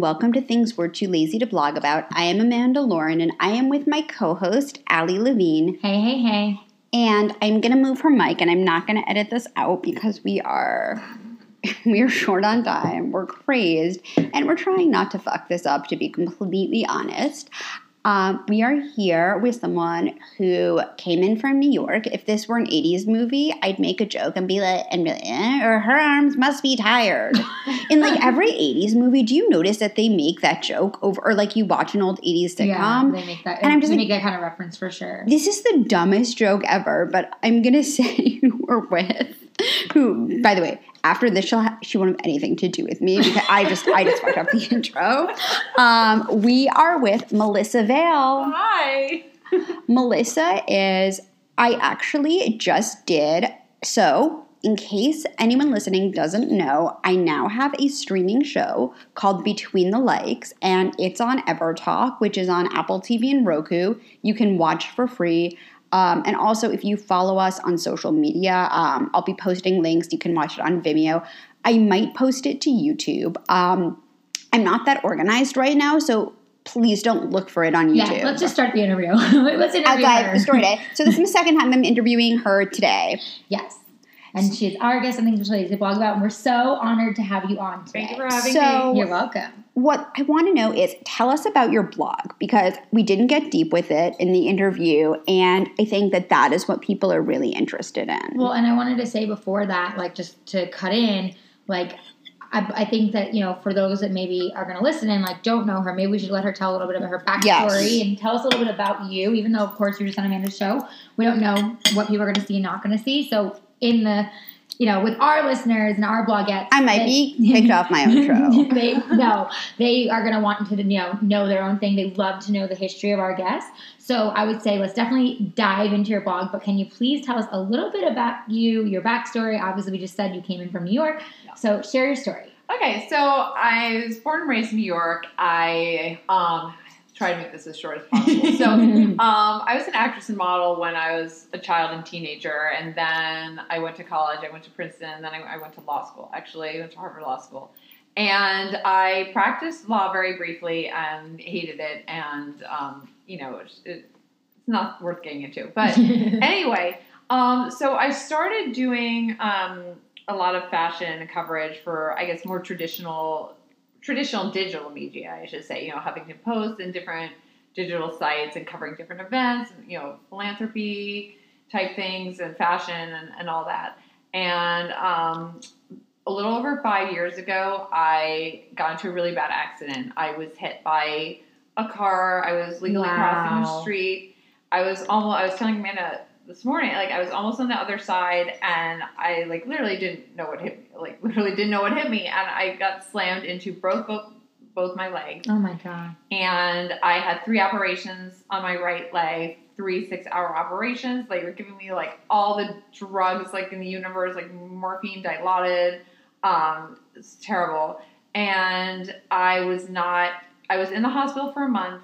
And welcome to Things We're Too Lazy to Blog About. I am Amanda Lauren, and I am with my co host, Allie Levine. Hey, hey, hey. And I'm going to move her mic, and I'm not going to edit this out because we are. We are short on time. We're crazed, and we're trying not to fuck this up, to be completely honest. Um, we are here with someone who came in from New York. If this were an 80s movie, I'd make a joke and be like, and be like eh, or her arms must be tired. in like every 80s movie, do you notice that they make that joke over, or like you watch an old 80s sitcom? Yeah, they make that. And I'm just like- make that kind of reference for sure. This is the dumbest joke ever, but I'm gonna say who we're with. Who, by the way, after this, she'll ha- she won't have anything to do with me because I just I just fucked up the intro. Um, we are with Melissa Vale. Hi. Melissa is I actually just did so. In case anyone listening doesn't know, I now have a streaming show called Between the Likes, and it's on EverTalk, which is on Apple TV and Roku. You can watch for free. Um, and also, if you follow us on social media, um, I'll be posting links. You can watch it on Vimeo. I might post it to YouTube. Um, I'm not that organized right now, so please don't look for it on YouTube. yeah, let's just start the interview. let's interview outside her. story day. So this is the second time I'm interviewing her today. Yes. And she's our guest on Things We're Lazy to Blog About, and we're so honored to have you on today. Thank you for having So- me. You're welcome. What I want to know is tell us about your blog because we didn't get deep with it in the interview, and I think that that is what people are really interested in. Well, and I wanted to say before that, like, just to cut in, like, I, I think that you know, for those that maybe are going to listen and like don't know her, maybe we should let her tell a little bit about her backstory Yes. and tell us a little bit about you. Even though, of course, you're just on Amanda's show, we don't know what people are going to see and not going to see. So, in the you know, with our listeners and our blogettes, I might they- be kicked off my own show. they no, they are going to want to you know know their own thing. They love to know the history of our guests. So I would say let's definitely dive into your blog. But can you please tell us a little bit about you, your backstory? Obviously, we just said you came in from New York, so share your story. Okay, so I was born and raised in New York. I um try to make this as short as possible. So um, I was an actress and model when I was a child and teenager, and then I went to college. I went to Princeton, then I, I went to law school. Actually, I went to Harvard Law School, and I practiced law very briefly and hated it. And um, you know, it's, it's not worth getting into. But anyway, um, so I started doing um, a lot of fashion coverage for, I guess, more traditional, traditional digital media. I should say, you know, Huffington Post and different digital sites and covering different events, you know, philanthropy type things and fashion and, and all that. And um, a little over five years ago, I got into a really bad accident. I was hit by a car. I was legally crossing the street. I was almost. I was telling Amanda this morning, like I was almost on the other side, and I like literally didn't know what hit me. Like literally didn't know what hit me, and I got slammed into both both, both my legs, oh my god! and I had three operations on my right leg. Three six-hour operations. They were giving me like all the drugs like in the universe, like morphine, dilaudid. Um, it's terrible. And I was not. I was in the hospital for a month,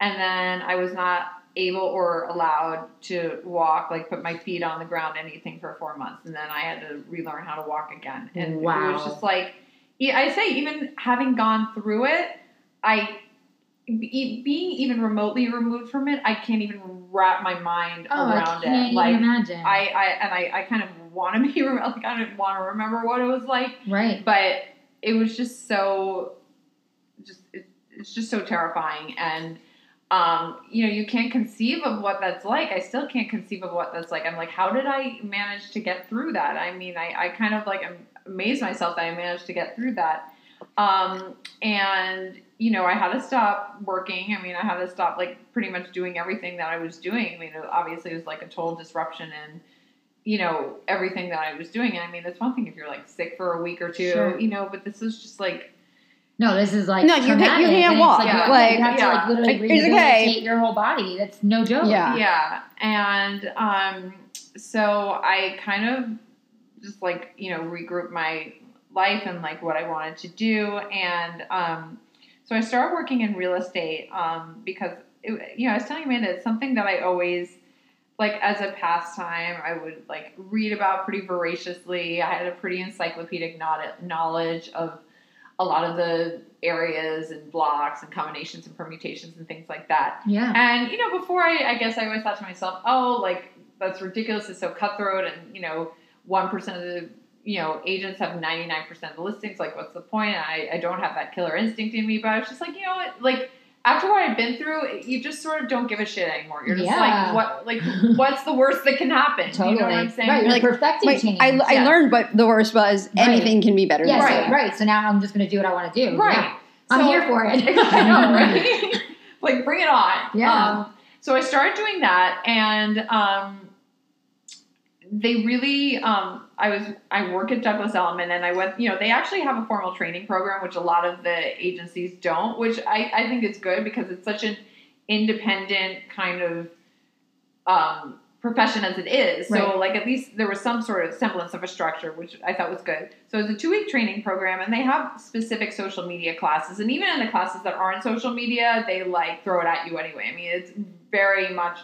and then I was not able or allowed to walk, like put my feet on the ground, anything for four months, and then I had to relearn how to walk again. And it was just like, I say even having gone through it, I being even remotely removed from it, I can't even wrap my mind Oh, I around can't it. Like imagine. I, I and I, I kind of want to be like I don't want to remember what it was like, right. but it was just so just it, it's just so terrifying and um, you know you can't conceive of what that's like. I still can't conceive of what that's like. I'm like how did i manage to get through that? I mean i, I kind of like am amazed myself that i managed to get through that. Um, and you know i had to stop working. I mean i had to stop like pretty much doing everything that i was doing. I mean it, obviously it was like a total disruption in you know everything that i was doing. And i mean it's one thing if you're like sick for a week or two Sure. you know but this was just like No, this is like No, you can't- you traumatic, can't walk. Like, you have to- Like, you have to like literally Like, it's okay. your whole body. That's no joke. Yeah. Yeah. And um, so I kind of just like, you know, regroup my life and like what I wanted to do. And um, so I started working in real estate um, because, it, you know, I was telling Amanda, it's something that I always, like, as a pastime, I would like read about pretty voraciously. I had a pretty encyclopedic knowledge- knowledge of a lot of the areas and blocks and combinations and permutations and things like that. Yeah. And you know, before I, I guess I always thought to myself, oh, like that's ridiculous. It's so cutthroat, and you know, one percent of the you know agents have ninety nine percent of the listings. Like, what's the point? I, I don't have that killer instinct in me, but I was just like, you know what, like. After what I've been through, you just sort of don't give a shit anymore. You're just Yeah. like, what? Like, what's the worst that can happen? Totally. You know what I'm saying? Right. You're Like, perfecting Wait, change. I, I Yes. learned, but the worst was Right. anything can be better yes, than Right. that. right. So now I'm just going to do what I want to do. Right. Yeah. I'm So- here for it. I know, right? like, bring it on. Yeah. Um, so I started doing that, and um, they really. Um, I was. I work at Douglas Elliman, and I went. You know, they actually have a formal training program, which a lot of the agencies don't, which I, I think is good because it's such an independent kind of um, profession as it is. So, Right. like, at least there was some sort of semblance of a structure, which I thought was good. So, it's a two week training program, and they have specific social media classes. And even in the classes that aren't social media, they like throw it at you anyway. I mean, it's very much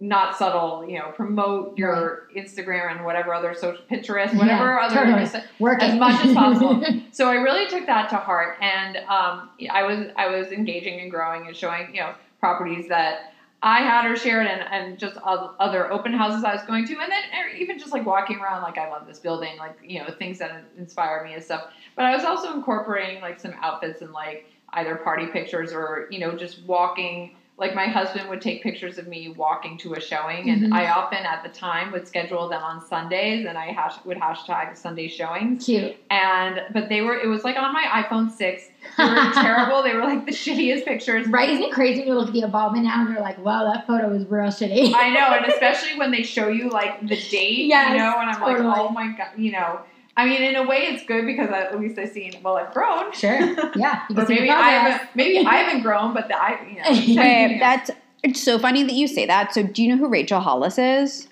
not subtle, you know, promote your Instagram and whatever other social Pinterest, whatever Yeah, other totally. Working as much as possible. so I really took that to heart, and um, I was I was engaging and growing and showing you know properties that I had or shared, and, and just other open houses I was going to, and then even just like walking around, like I love this building, like you know things that inspire me and stuff. But I was also incorporating like some outfits and like either party pictures or you know just walking. Like my husband would take pictures of me walking to a showing, and Mhm. I often at the time would schedule them on Sundays, and I hash- would hashtag Sunday showings Cute. and but they were it was like on my iphone 6 they were terrible they were like the shittiest pictures Right? Isn't it crazy when you look at the involvement now and you're like, wow, that photo is real shitty. i know and especially when they show you like the date Yes, you know and i'm totally. like oh my god you know i mean in a way it's good because at least i've seen well i've grown Sure. Yeah. You or see maybe i haven't maybe i haven't grown but the i you know, Wait, that's it's so funny that you say that. So, do you know who Rachel Hollis is?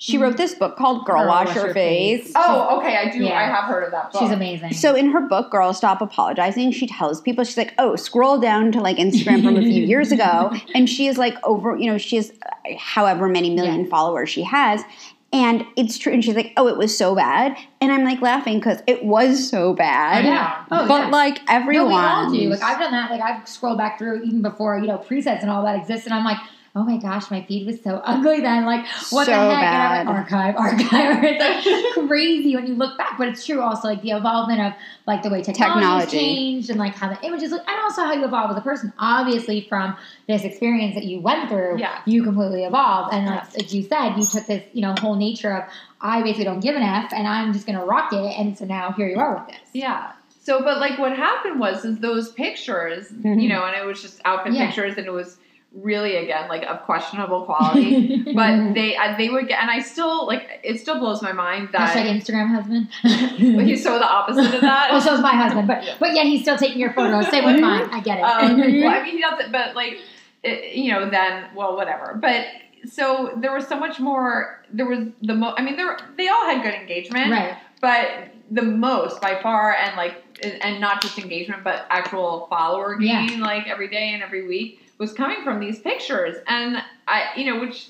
She Mm. wrote this book called Girl, Wash Your Face. oh okay i do Yeah. i have heard of that book She's amazing. So in her book, Girl Stop Apologizing, she tells people, she's like, oh, scroll down to like Instagram from a few years ago. And she is like over, you know, she has uh, however many million Yeah. followers she has. And it's true. And she's like, oh, it was so bad. And I'm like laughing because it was so bad. yeah. Oh, but yeah. like No, everyone. we all do. Like I've done that. Like I've scrolled back through even before you know presets and all that exists, and I'm like, oh my gosh, my feed was so ugly then. Like what So the heck? bad. And I'm like, archive, archive. it's like crazy when you look back, but it's true. Also, like the evolvement of like the way technology Technology. changed and like how the images look, and also how you evolve as a person. Obviously, from this experience that you went through, Yeah. you completely evolved. And like, like you said, you took this you know whole nature of I basically don't give an F, and I'm just gonna rock it. And so now here you are with this. Yeah. So, but like what happened was, is those pictures, Mhm. you know, and it was just outfit Yeah. pictures, and it was really again like of questionable quality. but they, uh, they would get, and I still like it. Still blows my mind Hashtag that Instagram husband. he's so the opposite of that. well, so's my husband, but Yeah. but yeah, he's still taking your photos. Same with mine. I get it. Um, well, I mean, he doesn't, but like, it, you know, then well, whatever. But so there was so much more. There was the mo. I mean, there they all had good engagement, right. but the most by far and like and not just engagement but actual follower Yeah. gain like every day and every week was coming from these pictures and i you know which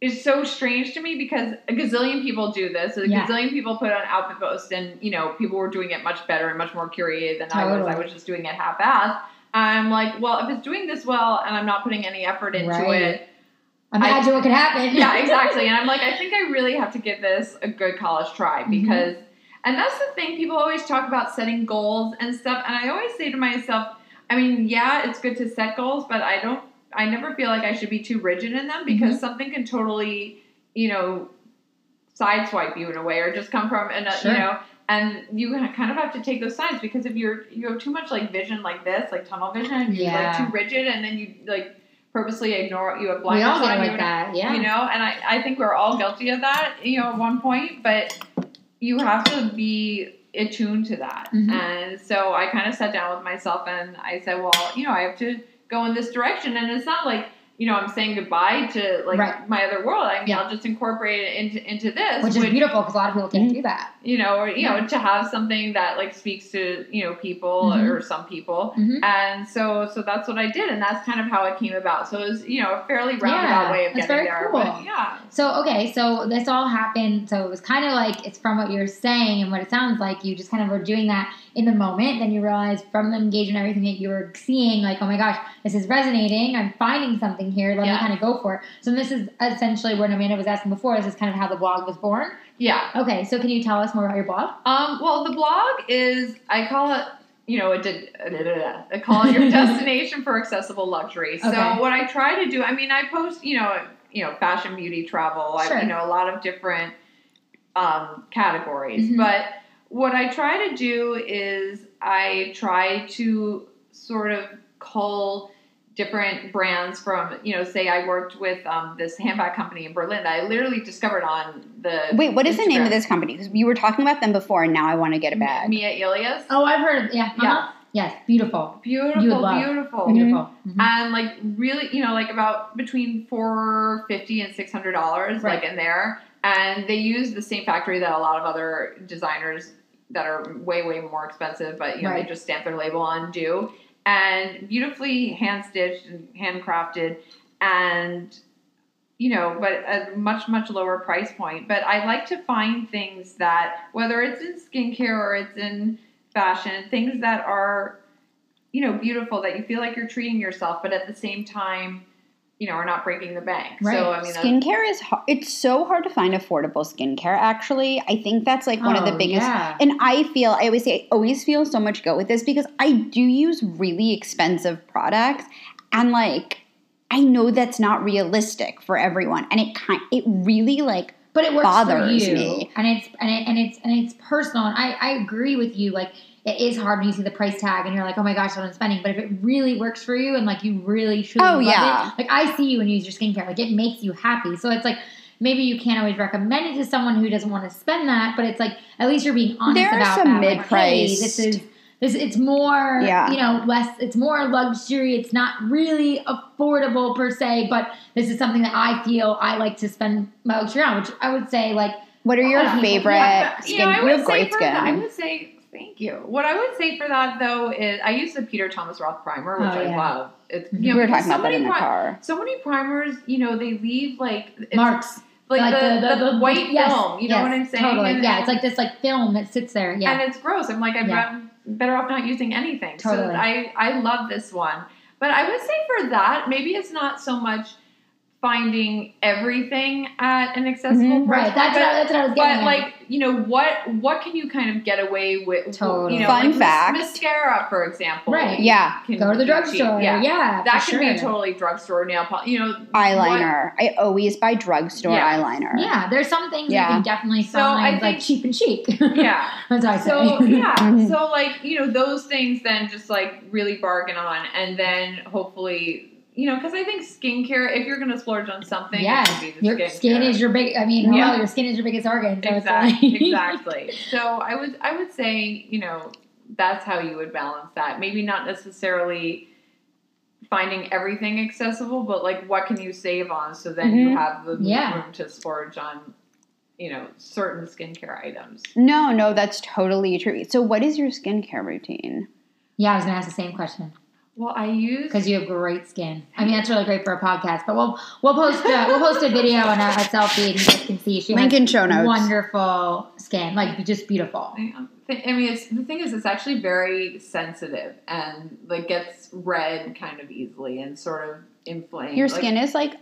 is so strange to me because a gazillion people do this a Yeah. gazillion people put on outfit posts and you know people were doing it much better and much more curated than i was i was just doing it half-assed i'm like well if it's doing this well and i'm not putting any effort into Right. it Imagine what could happen. yeah, exactly. And I'm like, I think I really have to give this a good college try Mm-hmm. because, and that's the thing. People always talk about setting goals and stuff, and I always say to myself, I mean, yeah, it's good to set goals, but I don't. I never feel like I should be too rigid in them because Mm-hmm. something can totally, you know, sideswipe you in a way, or just come from, an, Sure. you know. And you kind of have to take those signs because if you're you have too much like vision like this, like tunnel vision, and you're Yeah. like too rigid, and then you like purposely ignore you have we blinders all get like you that. Yeah. you know and I, I think we're all guilty of that you know at one point but you have to be attuned to that Mhm. and so i kind of sat down with myself and i said well you know i have to go in this direction and it's not like you know, I'm saying goodbye to like Right. my other world. I mean, Yeah. I'll just incorporate it into into this, which is beautiful because a lot of people can't do that. you know, or you know, to have something that like speaks to you know people Mhm. or some people. Mhm. And so, so that's what I did, and that's kind of how it came about. So it was, you know, a fairly roundabout Yeah, way of that's getting very there. cool. But yeah, So okay, so this all happened. So it was kind of like it's from what you're saying and what it sounds like. You just kind of were doing that in the moment. Then you realize from the engagement, everything that you were seeing, like, oh my gosh, this is resonating. I'm finding something here. Let Yeah. me kind of go for it. So this is essentially what Amanda was asking before. This is kind of how the blog was born. yeah. Okay, so can you tell us more about your blog? Um, well, the blog is I call it. You know, it did. I call it your destination for accessible luxury. So Okay. what I try to do, I mean, I post, you know, you know, fashion, beauty, travel, Sure. I, you know, a lot of different um, categories. Mhm. But what I try to do is I try to sort of cull different brands from, you know, say I worked with um, this handbag company in Berlin that I literally discovered on the. Wait, what is the name of this company? Because you were talking about them before, and now I want to get a bag. Mia Ilias. Oh, I've heard of yeah. Yeah. uh-huh. Yes, beautiful. Beautiful, You would love. beautiful. Beautiful. Mhm. And like really, you know, like about between four fifty and six hundred dollars, Right. like in there. And they use the same factory that a lot of other designers that are way, way more expensive, but you know, Right. they just stamp their label on do. And beautifully hand stitched and handcrafted and you know, but a much, much lower price point. But I like to find things that whether it's in skincare or it's in fashion, things that are you know, beautiful that you feel like you're treating yourself, but at the same time, you know, are not breaking the bank. Right. So I mean, Skincare is hard. It's so hard to find affordable skincare. Actually, I think that's like one of the Oh, biggest. yeah. And I feel I always say I always feel so much guilt with this because I do use really expensive products, and like I know that's not realistic for everyone, and it kind it really like but it works for bothers you, me. and it's and, it, and it's and it's personal. And I I agree with you. Like it is hard when you see the price tag and you're like, oh my gosh, what I'm spending. But if it really works for you and like you really truly Oh, love yeah. it, like I see you and use your skincare, like it makes you happy. So it's like. Maybe you can't always recommend it to someone who doesn't want to spend that, but it's like at least you're being honest There are about some that. Like, hey, this is this. It's more, Yeah. you know, less. It's more luxury. It's not really affordable per se, but this is something that I feel I like to spend my luxury on. Which I would say, like, what are your favorite Yeah, skin? you know, I you would have say great that, I would say thank you. What I would say for that though is I use the Peter Thomas Roth primer, which Oh, I love. It's Mhm. you know, we were talking about so that many in the car. So many primers, you know, they leave like it's marks. like, Like the, the- the, the- white yes, film. You know what I'm saying? Totally. And- yeah, it's like this like film that sits there. Yeah. and it's gross. I'm like, I'm Yeah. better off not using anything. Totally. So I, I love this one. But I would say for that, maybe it's not so much finding everything at an accessible Mhm. price. right. That's point, what, that's what I was but, getting but at. like, you know, what what can you kind of get away with? Totally. You know, Fun like fact. mascara, for example. Right. Yeah, can go to the drugstore. Yeah. Yeah. That for can be sure. totally drugstore nail polish. You know, eyeliner. I always buy drugstore Yeah. eyeliner. Yeah, there's some things Yeah. you can definitely So I find like cheap and chic. Yeah. That's what I So say. yeah, Mhm. so like you know those things, then just like really bargain on, and then hopefully you know because I think skincare, if you're gonna splurge on something, yeah, should be the your skincare. skin is your big. I mean, hello, Yeah. your skin is your biggest organ. So exactly it's like, exactly. So I would I would say you know that's how you would balance that. Maybe not necessarily finding everything accessible, but like what can you save on so then you Mhm. have the Yeah. room to splurge on you know certain skincare items. No, no, that's totally true. So, what is your skincare routine? yeah, I was gonna ask the same question Well, I use because you have great skin. I mean, that's really great for a podcast. But we'll we'll post a, we'll post a video and a, a selfie, and you guys can see she Link has in show notes. wonderful skin, like just beautiful. I um, I mean, it's the thing is, it's actually very sensitive and like gets red kind of easily and sort of inflamed. Your Like, skin is like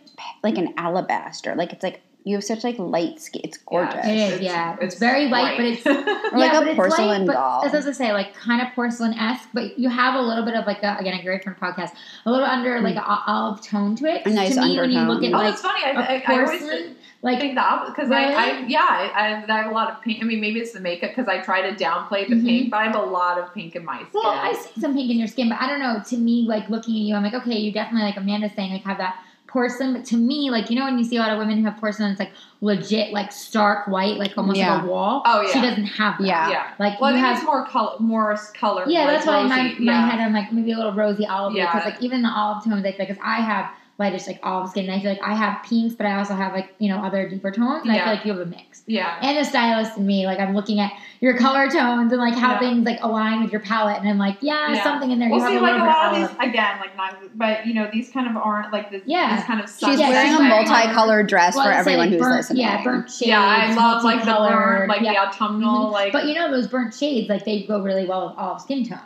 like an alabaster. Like it's like you have such like light skin. It's gorgeous. It is, yeah. It's very light, but it's- Or like yeah, a but it's porcelain light, but doll. As I was gonna say, like kind of porcelain esque, but you have a little bit of like a, again a great different podcast, a little under like a olive tone to it. A nice to me, when you look at undertone. oh, like it's funny. I, always porcelain, like think the opposite because Really? I, I, yeah, I, I, have, a lot of pink. I mean, maybe it's the makeup because I try to downplay the Mhm. pink, but I have a lot of pink in my skin. Well, I see some pink in your skin, but I don't know. To me, like looking at you, I'm like, okay, you definitely like Amanda's saying, like have that porcelain. But to me, like you know, when you see a lot of women who have porcelain, it's like legit, like stark white, like almost Yeah. like a wall. Oh, yeah. she doesn't have that. Yeah. yeah. Like Well, I you think have. it's more color, more color. yeah, like that's why in my, my yeah. head I'm like maybe a little rosy olive Yeah. because like even the olive tones, like because I have lightest like olive skin. And I feel like I have pinks, but I also have like you know other deeper tones, and I feel like you have a mix. Yeah. And the stylist and me, like I'm looking at your color tones and like how Yeah. things like align with your palette, and I'm like, yeah, Yeah. something in there. We'll you have see, a like little a bit lot of of olive. these again, like not, but you know, these kind of aren't like this. Yeah. these kind of. She's Yeah, wearing she's a wearing multicolored dress Well, for everyone like, who's listening. Yeah, burnt shades. Yeah, I love like the burnt, multicolored, like yeah. the autumnal, Mhm. like. But you know those burnt shades, like they go really well with olive skin tone.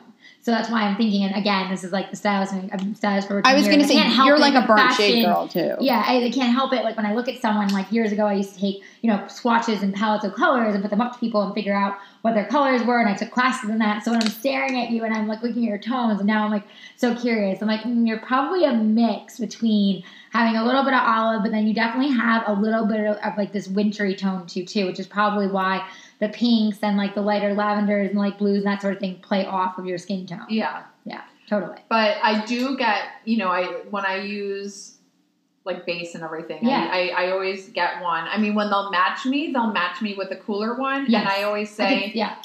So that's why I'm thinking. And again, this is like the stylist. I'm stylist for. I was going gonna say you're like a burnt shade girl too. Yeah, I, I can't help it. Like when I look at someone, like years ago, I used to take you know swatches and palettes of colors and put them up to people and figure out what their colors were. And I took classes in that. So when I'm staring at you and I'm like looking at your tones, and now I'm like so curious. I'm like, mm, you're probably a mix between having a little bit of olive, but then you definitely have a little bit of, of like this wintry tone to too, which is probably why the pinks and like the lighter lavenders and like blues and that sort of thing play off of your skin tone. yeah, Yeah, totally. but I do get, you know, I when I use like base and everything, Yeah. I, I, I always get one. I mean, when they'll match me, they'll match me with a cooler one, Yes. and I always say, think- yeah,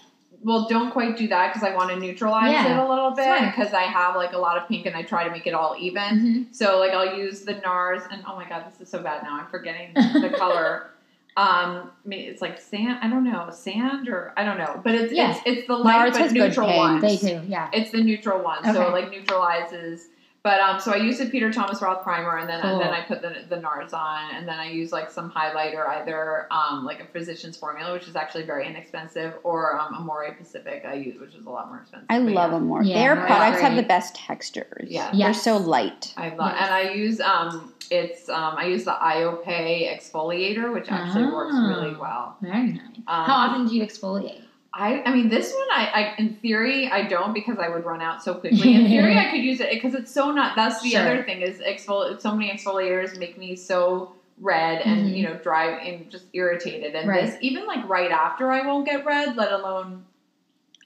well, don't quite do that because I want to neutralize Yeah. it a little bit because I have like a lot of pink and I try to make it all even. Mhm. So like I'll use the NARS and oh my god, this is so bad now. I'm forgetting the color. Um, I mean, it's like sand. I don't know, sand or I don't know, but it's Yeah. it's, it's the light NARS but has good neutral one. they do. Yeah. It's the neutral one, so it like neutralizes. But um, so I use the Peter Thomas Roth primer, and then Cool. and then I put the the NARS on, and then I use like some highlighter, either um, like a Physicians Formula, which is actually very inexpensive, or um, Amore Pacific I use, which is a lot more expensive. I love yeah. them more. Yeah, Their they're products have the best textures. Yeah. They're so light. I love, Yes. and I use um, it's um, I use the IOPay exfoliator, which actually works Ah. really well. Very nice. Um, How often do you exfoliate? I, I mean, this one, I, I, in theory, I don't because I would run out so quickly. In theory, I could use it because it's so not. That's the Sure. other thing is exfoli- So many exfoliators make me so red and Mhm. you know dry and just irritated. And Right. this, even like right after, I won't get red, let alone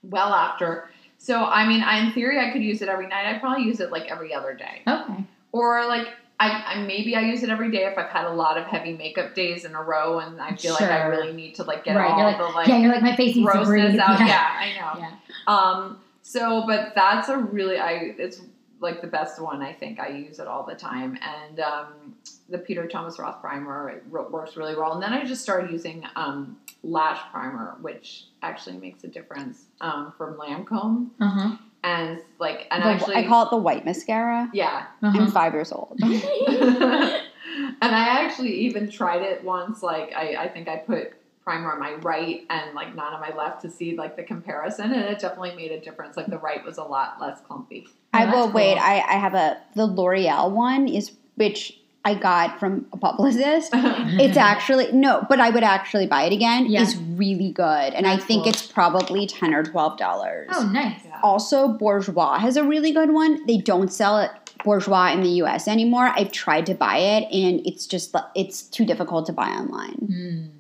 well after. So I mean, I, in theory, I could use it every night. I probably use it like every other day, Okay. or like. I, I maybe I use it every day if I've had a lot of heavy makeup days in a row and I feel like I really need to like get Right, all you're like- the like yeah, you're like my face needs to breathe. out. Yeah. Yeah, I know. Yeah. Um, so, but that's a really, I it's like the best one. I think I use it all the time, and um, the Peter Thomas Roth primer works really well. And then I just started using um, lash primer, which actually makes a difference um, from Lancome, Uh huh. And like, and The- actually, I call it the white mascara. yeah. I'm Uh-huh. five years old. and I actually even tried it once. Like I, I think I put primer on my right and like not on my left to see like the comparison, and it definitely made a difference. Like the right was a lot less clumpy. I Oh, will that's wait. I, I have a the L'Oreal one is which I got from a publicist. It's actually no, but I would actually buy it again. Yeah. Is really good, and I think cool. it's probably ten or twelve dollars. Oh, nice. Yeah. Also, Bourjois has a really good one. They don't sell it Bourjois in the U.S. anymore. I've tried to buy it, and it's just it's too difficult to buy online. Mm.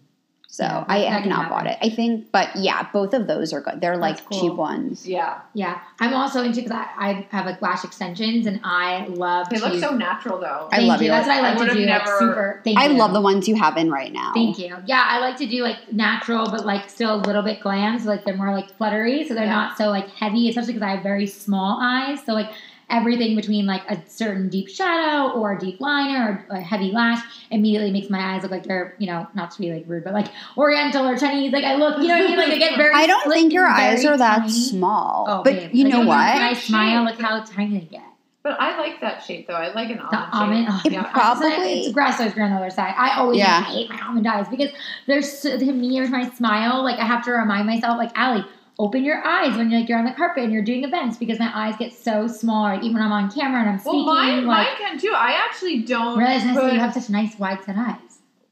So Yeah, I have not happen. bought it. I think, but yeah, both of those are good. They're like cool. cheap ones. Yeah, Yeah, I'm also into because I, I have like lash extensions and I love. they to, look so natural though. I love you. That's what I I like to would've do. Like super. Thank I you. love the ones you have in right now. Thank you. Yeah, I like to do like natural, but like still a little bit glam, so like they're more like fluttery, so they're Yeah. not so like heavy. Especially because I have very small eyes, so like everything between like a certain deep shadow or a deep liner or a heavy lash immediately makes my eyes look like they're you know not to be like rude, but like Oriental or Chinese. Like I look, you know what I mean? Like they get very. I don't think your eyes are that tiny. small. Oh, but babe. you Like, know When what? I smile, look how tiny they get. But I like that shape though. I like an almond. The almond, shape. oh, It yeah. probably- it's grass always grown on the other side. I always Yeah. hate my almond eyes because there's so, to me with my smile, like I have to remind myself, like Allie, open your eyes when you're like you're on the carpet and you're doing events because my eyes get so small. Like even when I'm on camera and I'm speaking, Well, mine, like mine can too. I actually don't realize nice put- you have such nice wide set eyes.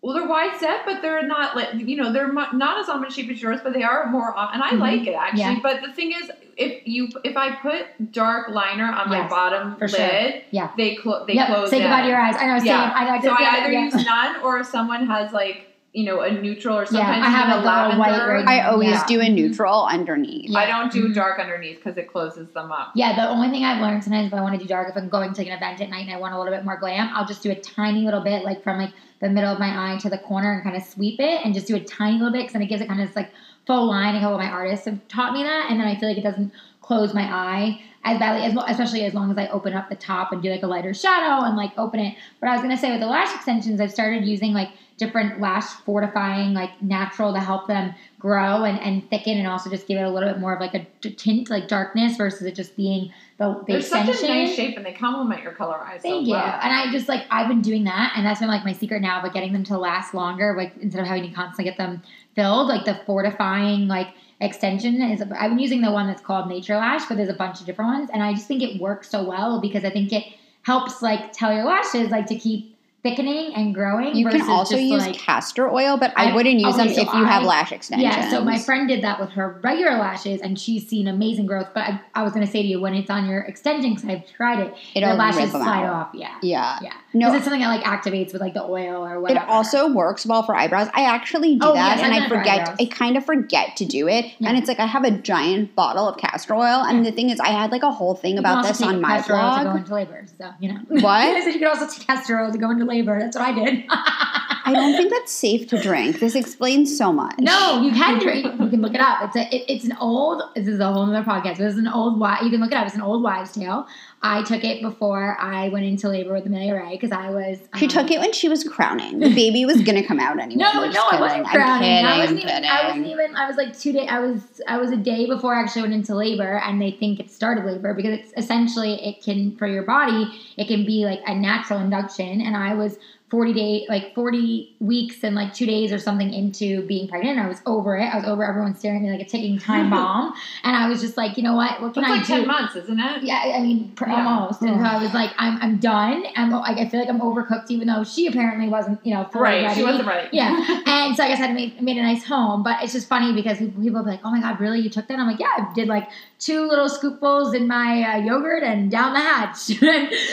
Well, they're wide set, but they're not like you know they're not as almond shaped as yours, but they are more. And I Mhm. like it actually. Yeah. But the thing is, if you if I put dark liner on my bottom for lid, sure. Yeah. they clo- they yep. close. Say goodbye to your eyes. I know. Same. Yeah. I. I So I either yeah. use none, or if someone has like you know a neutral, or sometimes I have a a little white lavender. I always Yeah. do a neutral underneath. Yeah. I don't do Mhm. dark underneath because it closes them up. Yeah, the only thing I've learned sometimes if I want to do dark, if I'm going to like an event at night and I want a little bit more glam, I'll just do a tiny little bit, like from like the middle of my eye to the corner, and kind of sweep it, and just do a tiny little bit, because then it gives it kind of this like faux line. A couple of my artists have taught me that, and then I feel like it doesn't close my eye as badly as well, especially as long as I open up the top and do like a lighter shadow and like open it. But I was gonna say with the lash extensions, I've started using like different lash fortifying, like natural to help them grow and, and thicken and also just give it a little bit more of like a tint, like darkness versus it just being the, the They're extension. such a nice shape and they complement your color eyes Thank so you. well. And I just like I've been doing that, and that's been like my secret now. But getting them to last longer, like instead of having to constantly get them filled, like the fortifying like extension is. I've been using the one that's called Nature Lash, but there's a bunch of different ones, and I just think it works so well because I think it helps like tell your lashes like to keep thickening and growing. You can also use like, castor oil, but I, I- wouldn't use okay, them so if you have I- lash extensions. Yeah, so my friend did that with her regular lashes, and she's seen amazing growth. But I, I was going to say to you, when it's on your extension, because I've tried it, It'll your lashes slide out. off. Yeah, Yeah. yeah. No, Because it's something that like activates with like the oil or whatever. It also works well for eyebrows. I actually do Oh, that yes, and I it forget. I kind of forget to do it. Yeah. And it's like I have a giant bottle of castor oil and the thing is I had like a whole thing You about this on my castor oil to go blog. into labor. So you know What? I said you could also take castor oil to go into labor. That's what I did. I don't think that's safe to drink. This explains so much. No, you can drink. You can look it up. It's a. It, it's an old. This is a whole other podcast. This is an old. You can look it up. It's an old wives' tale. I took it before I went into labor with Amelia Ray because I was. She um, took it when she was crowning. The baby was gonna come out anyway. No, no, I wasn't crowning. kidding. I wasn't even. I wasn't even. I was like two days. I was. I was a day before I actually went into labor, and they think it started labor because it's essentially it can for your body. It can be like a natural induction, and I was forty day, like forty weeks and like two days or something into being pregnant. I was over it. I was over everyone staring at me like a ticking time bomb, and I was just like, you know what? What can That's I like do? 10 months, isn't it? Yeah, I mean, pr- Yeah. almost. And so I was like, I'm, I'm done. I'm, like, I feel like I'm overcooked, even though she apparently wasn't, you know, fully Right, ready. she wasn't ready. Yeah, and so I guess I made, made a nice home, but it's just funny because people people will be like, "Oh my god, really? You took that?" I'm like, "Yeah, I did like two little scoopfuls in my uh, yogurt and down the hatch."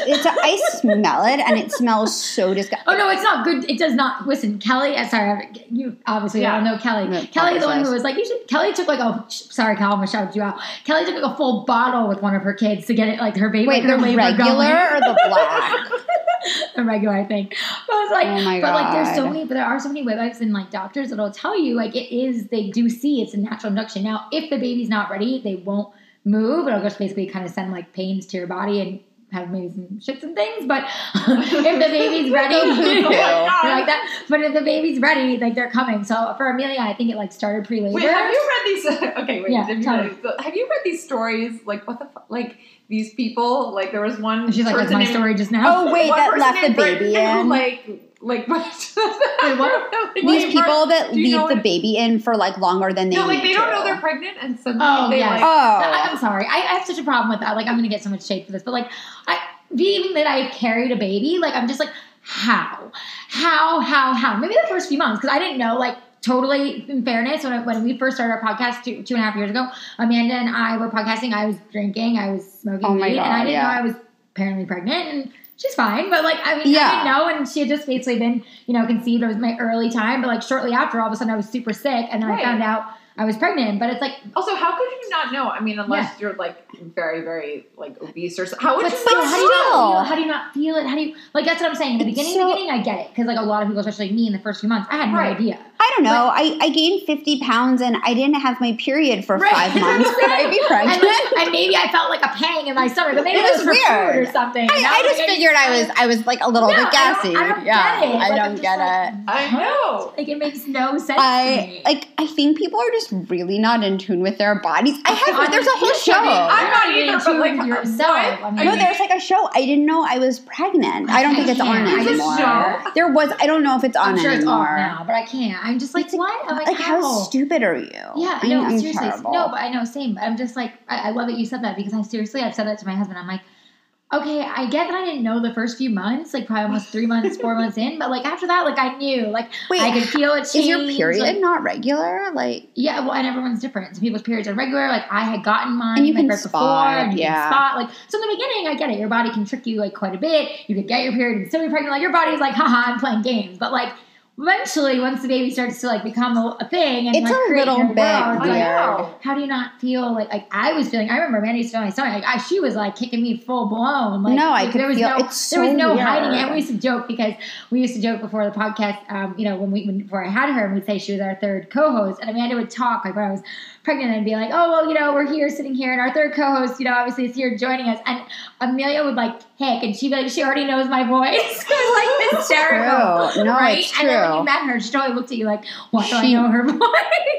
It's a, I smell it and it smells so disgusting. Oh no, it's not good. It does not. Listen, Kelly. Uh, sorry, you obviously Yeah. don't know Kelly. Yeah, Kelly, the one who was like, "You should." Kelly took like a sorry, Cal, I'm gonna shout you out. Kelly took like a full bottle with one of her kids to get it like her baby. Wait, her the regular going. or the black? the regular, I think. But I was like, Oh my but like, there's so many, but there are so many websites and like doctors that'll tell you like it is. They do see it's a natural induction. Now, if the baby's not ready, they won't move. It'll just basically kind of send like pains to your body and have maybe some shits and things. But if the baby's ready, Oh like that. But if the baby's ready, like they're coming. So for Amelia, I think it like started pre-labor. Wait, have you read these? Okay, wait. Yeah, have, you read, have you read these stories? Like, what the fuck? Like, these people, like, there was one. She's like, that's my named- story just now. Oh wait, that left the baby Brittany who. Like, like, what? Wait, what? Like, These wait, people that leave the what- baby in for like longer than they No, like need they don't to. know they're pregnant, and suddenly Oh, they yes. like. I- Oh, I'm sorry. I, I have such a problem with that. Like, I'm gonna get so much shade for this, but like, I being that I carried a baby, like, I'm just like, how, how, how, how? Maybe the first few months because I didn't know. Like, totally. In fairness, when I, when we first started our podcast two two and a half years ago, Amanda and I were podcasting. I was drinking. I was smoking Oh my weed, and I didn't yeah. know I was apparently pregnant and. She's fine, but like I mean, Yeah. I didn't know, and she had just basically been, you know, conceived. It was my early time, but like shortly after, all of a sudden, I was super sick, and then Right. I found out I was pregnant. But it's like Also, how could you not know? I mean, unless you're like very, very like obese or something. How would But you still, how do you not still. feel? How do you not feel it? How do you like? That's what I'm saying. In the beginning, so- beginning, I get it because like a lot of people, especially me, in the first few months, I had no Right. idea. I don't know. I, I gained 50 pounds and I didn't have my period for Right. five months. Could I be And, pregnant? like, and maybe I felt like a pang in my stomach, but maybe It it, was was for weird. food or something. I, I just like, figured I was I was like a little No, bit I gassy. don't- I don't yeah, get it. I Like, I'm don't get like, it. I know. Like it makes no sense. to I me. like. I think people are just really not in tune with their bodies. I have. I'm- there's a whole you show. should be. I'm not You're either, in but, tune like, with yourself. I mean, no, there's like a show. I didn't know I was pregnant. I don't think it's on I can't. There's a anymore. There was. I don't know if it's on I'm sure it's off anymore. now, but I can't. I'm just like, like- what? I'm like, Like, how how? stupid are you? Yeah, I'm, no, I'm seriously. terrible. No, but I know, same. But I'm just like, I, I love that you said that because I seriously, I've said that to my husband. I'm like, okay, I get that I didn't know the first few months, like probably almost three months, four months in, but like after that, like I knew, like Wait, I could feel it change. is your period like- not regular? Like, yeah, well, and everyone's different. Some people's periods are regular. Like I had gotten mine, And you like, can right spot, before, and you yeah. can spot. Like so, in the beginning, I get it. Your body can trick you like quite a bit. You could get your period and still be pregnant. Like your body's like, haha, I'm playing games. But like eventually, once the baby starts to like become a, a thing, and It's like, a little bit world, I like, how do you not feel like like I was feeling? I remember Mandy tell my stomach like I, she was like kicking me full blown. Like, No, I like, could there was feel- no there was so no hiding it. And we used to joke because we used to joke before the podcast. Um, you know, when we when, before I had her, and we'd say she was our third co-host, and Amanda would talk like when I was pregnant and be like, oh well, you know, we're here sitting here, and our third co-host, you know, obviously is here joining us, and Amelia would like hick, and she'd be like, she already knows my voice. it was like hysterical. True. No, right? it's And then when you met her, she totally looked at you like, why do I know her voice?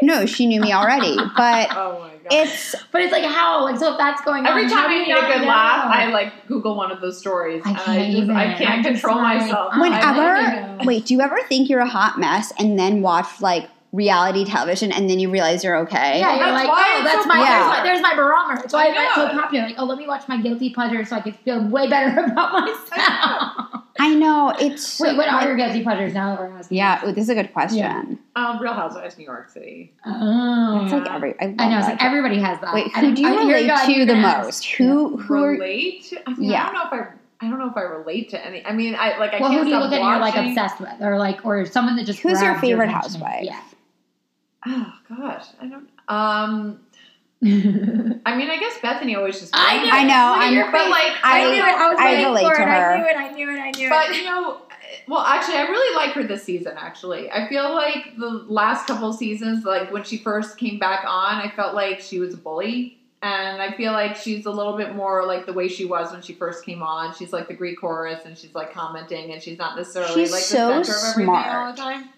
No, she knew me already, but Oh my god. it's But it's like how? Like so if that's going. Every on. time how do I need a good know? laugh, I like Google one of those stories. I can't I just even. I can't I'm control like, myself. whenever. Wait, do you ever think you're a hot mess and then watch like reality television and then you realize you're okay? Yeah, you're That's like, why oh, that's so my, there's my there's my barometer. That's why I it's so popular. Like, oh, let me watch my guilty pleasure so I can feel way better about myself. I know it's. So, Wait, what are your guilty pleasures now that we're asking? Yeah, ooh, this is a good question. Um, Real Housewives, New York City. Oh, It's like every. I, love I know. It's like show. everybody has that. Wait, who do you I- relate go, I'm to the gonna ask. most? Who who are relate? I mean, Yeah. I don't know if I. I don't know if I relate to any. I mean, I like. I Well, can't who do you stop look at and you're like obsessed with, or like, or someone that just Who's your favorite attention? housewife? Oh gosh, I don't. Um, I mean, I guess Bethenny always just. I knew. I know, I'm- your but, like, I, I- knew it. I was I waiting relate for to it. her. I knew it. I knew it. I knew But it. you know, well, actually, I really like her this season. Actually, I feel like the last couple seasons, like when she first came back on, I felt like she was a bully, and I feel like she's a little bit more like the way she was when she first came on. She's like the Greek chorus, and she's like commenting, and she's not necessarily She's like so the center of everything all the time.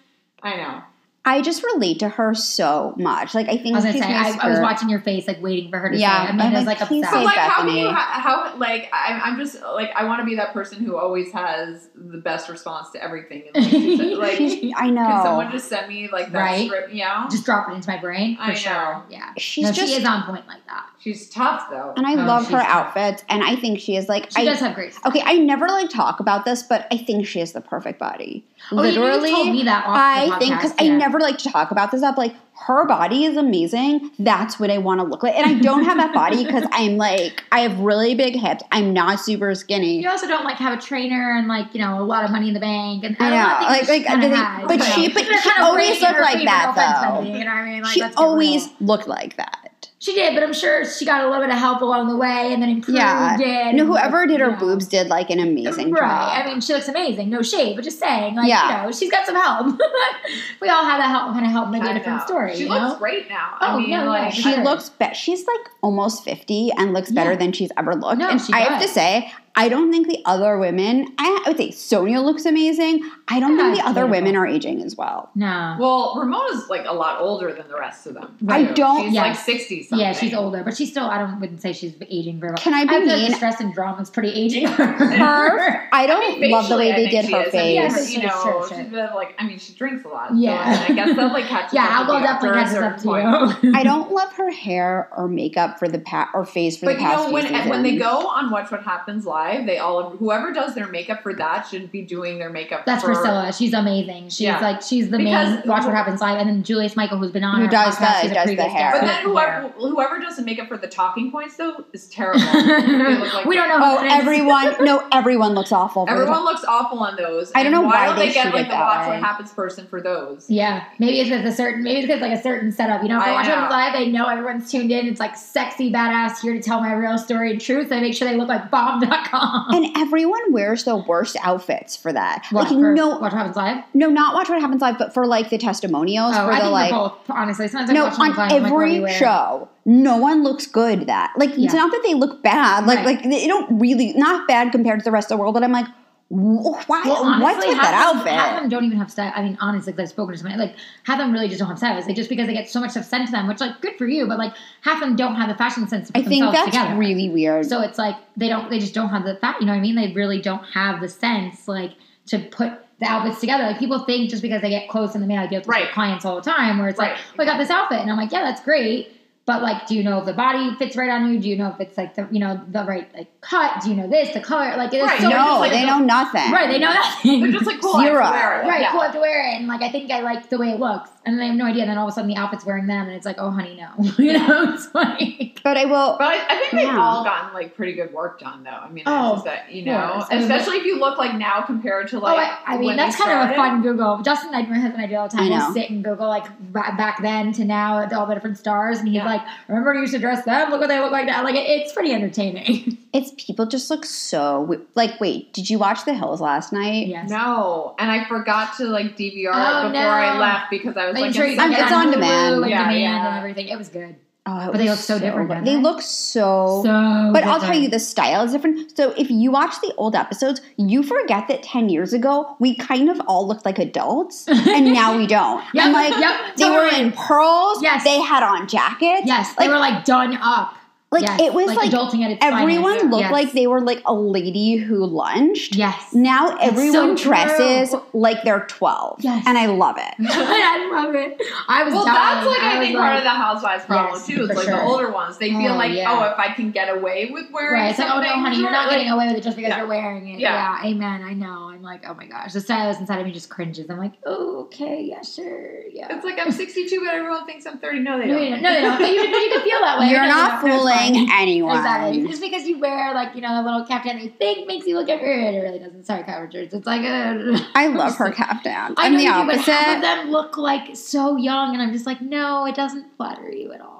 I know. I just relate to her so much. Like I think I was gonna say, I, I was watching your face, like waiting for her to Yeah, say. it. I mean, I was like, like please upset. But like, how can you? How like I'm, I'm just like I want to be that person who always has the best response to everything. And, like, like I know. can someone just send me like that Right. script? You know, Just drop it into my brain for I sure. know. Yeah, she's no, just she is on point like that. she's tough though. and I Oh, love her she's- outfits and I think she is like She I does have great. Stuff. Okay, I never like talk about this, but I think she has the perfect body. Oh, Literally, me that. Off I the think because I never like to talk about this up. Like her body is amazing. That's what I want to look like, and I don't have that body because I'm like I have really big hips. I'm not super skinny. You also don't like have a trainer and like you know a lot of money in the bank and I don't know, think like- like, kinda the has, but you she- but she always looked like that, though. You know what I mean? Like, she always real. looked like that. She did, but I'm sure she got a little bit of help along the way and then improved Yeah. it. No, whoever did her know. boobs did like an amazing right. job. I mean, she looks amazing. No shade, but just saying, like, Yeah. you know, she's got some help. we all have that help, kind of help, maybe I a different know. story. She you looks know? great now. Oh, I mean, no, no, like she sure. looks be- she's like almost 50 and looks better Yeah. than she's ever looked No, and she i have to say i don't think the other women i, I would say Sonja looks amazing i don't Yeah, think the other beautiful. women are aging as well No. Well, Ramona's like a lot older than the rest of them. I don't- She's Yeah. like sixty something. Yeah, she's older, but she's still. I don't wouldn't say she's aging very well. Can I be I feel like the stress and drama is pretty aging. her i don't mean, love the way they did her she is. I mean, face Yes, you know, sure, she's sure. a bit like I mean, she drinks a lot. Yeah. so, I guess that like catches yeah, up with alcohol you definitely a catches certain up to you. i don't love her hair or makeup for the past or face for But the you past know, when when they go on Watch What Happens Live, they all whoever does their makeup for that should be doing their makeup. That's for, Priscilla. She's amazing. She's Yeah. like she's the Because- main Watch What Happens Live, and then Julius Michael, who's been on Who does podcast, the- does the hair. guest. But then whoever whoever does the makeup for the talking points though is terrible. Like we don't know. oh who everyone no everyone looks awful for Everyone looks awful on those. I don't know why why don't they they get like the Watch way. What Happens person for those? Yeah, maybe it's with a certain, maybe it's because like a certain setup. You know, for I Watch What. Happens Live, they know everyone's tuned in. It's like sexy, badass, here to tell my real story and truth. They make sure they look like bomb.com. and everyone wears the worst outfits for that What, like for no Watch What Happens Live. no not watch what happens live but for like the testimonials Oh, for I the like both honestly. Sometimes no, on Live, I'm like, every show, no one looks good. That like it's not that they look bad, like Right. like they don't really not bad compared to the rest of the world. But I'm like, why? Well, honestly, what's with that them- outfit? Half of them don't even have style. I mean, honestly, like, I've spoken to somebody, like half of them really just don't have style. It's like just because they get so much stuff sent to them, which like good for you, but like half of them don't have the fashion sense to put I think themselves that's together. really weird. So it's like they don't, they just don't have the fat. You know what I mean? They really don't have the sense like to put the outfits together. Like people think just because they get clothes in the mail, I deal with Right. clients all the time, where it's Right. like, oh, I got this outfit, and I'm like, yeah, that's great. But like, do you know if the body fits right on you? Do you know if it's like the you know the right like cut? Do you know this the color? Like, it's Right, so no, like they know nothing. right. They know nothing. They're just like cool. I have to wear it. Right, Yeah. cool. I have to wear it, and like I think I like the way it looks, and they have no idea. And then all of a sudden, the outfit's wearing them, and it's like, oh, honey, no, you know, it's like, But I will. But I, I think they've Yeah. all gotten like pretty good work done, though. I mean, Oh, that uh, you know. I mean, especially if you look like now compared to like. oh, I, I mean, when that's they kind of a fun Google. Justin, and I, my husband, and I do all the time. I We'll sit and Google like back then to now, all the different stars, and he's Yeah. like, remember when you used to dress them? Look what they look like now. Like it, it's pretty entertaining. It's people just look so like. Wait, did you watch The Hills last night? yes. No, and I forgot to like DVR Oh, it before I left because I was Like, like, sure in you such can get it's on demand. and Yeah, demand yeah. and everything. It was good. Oh, But they look so different, don't They look so. So, but I'll tell you, the style is different. So if you watch the old episodes, you forget that ten years ago we kind of all looked like adults, and now we don't. Yep, I'm like, yep, they were in pearls. Yes. they had on jackets. Yes, like they were like done up. Like Yes, it was like, adulting at its everyone finest. looked Yes. like they were like a lady who lunched. Yes. Now everyone so true. dresses like they're twelve. Yes. and I love it. I love it. I was Well, dying. that's like I, was think part of the housewives problem Yes, too. It's like sure. the older ones, they feel Oh, like, yeah. oh, if I can get away with wearing Right, it's like, oh no, honey, you're not short, getting away with it just because Yeah. you're wearing it. Yeah. Yeah. amen. I know. I'm like, oh my gosh, the stylist inside of me just cringes. I'm like, oh, okay, yeah, sure, yeah. It's like I'm 62, but everyone thinks I'm 30. No, they don't. you don't. No, they don't. But you, you can feel that way. You're not no, no, it's fooling anyone. Exactly. Just because you wear like you know a little caftan they think makes you look younger, it really doesn't. Sorry, coverage. It's like uh, I love her caftan. I I'm the you do, but opposite. half of them look like so young, and I'm just like, no, it doesn't flatter you at all.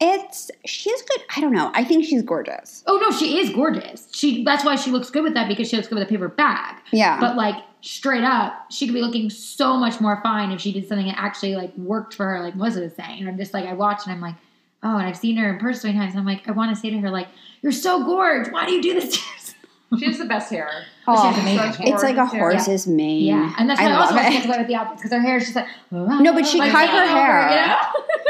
It's she's good. I don't know. I think she's gorgeous. Oh no, she is gorgeous. She that's why she looks good with that because she looks good with a paper bag. Yeah. But like straight up, she could be looking so much more fine if she did something that actually like worked for her, like Melissa was saying. And I'm just like, I watch and I'm like, oh, and I've seen her in person so times. And I'm like, I want to say to her, like, you're so gorgeous. Why do you do this? She has the best hair. Oh, it's like a hair. horse's mane. Yeah, and that's why I I, also love want to it. with the outfits because her hair is just like No, but she like, cut her over, hair. you know?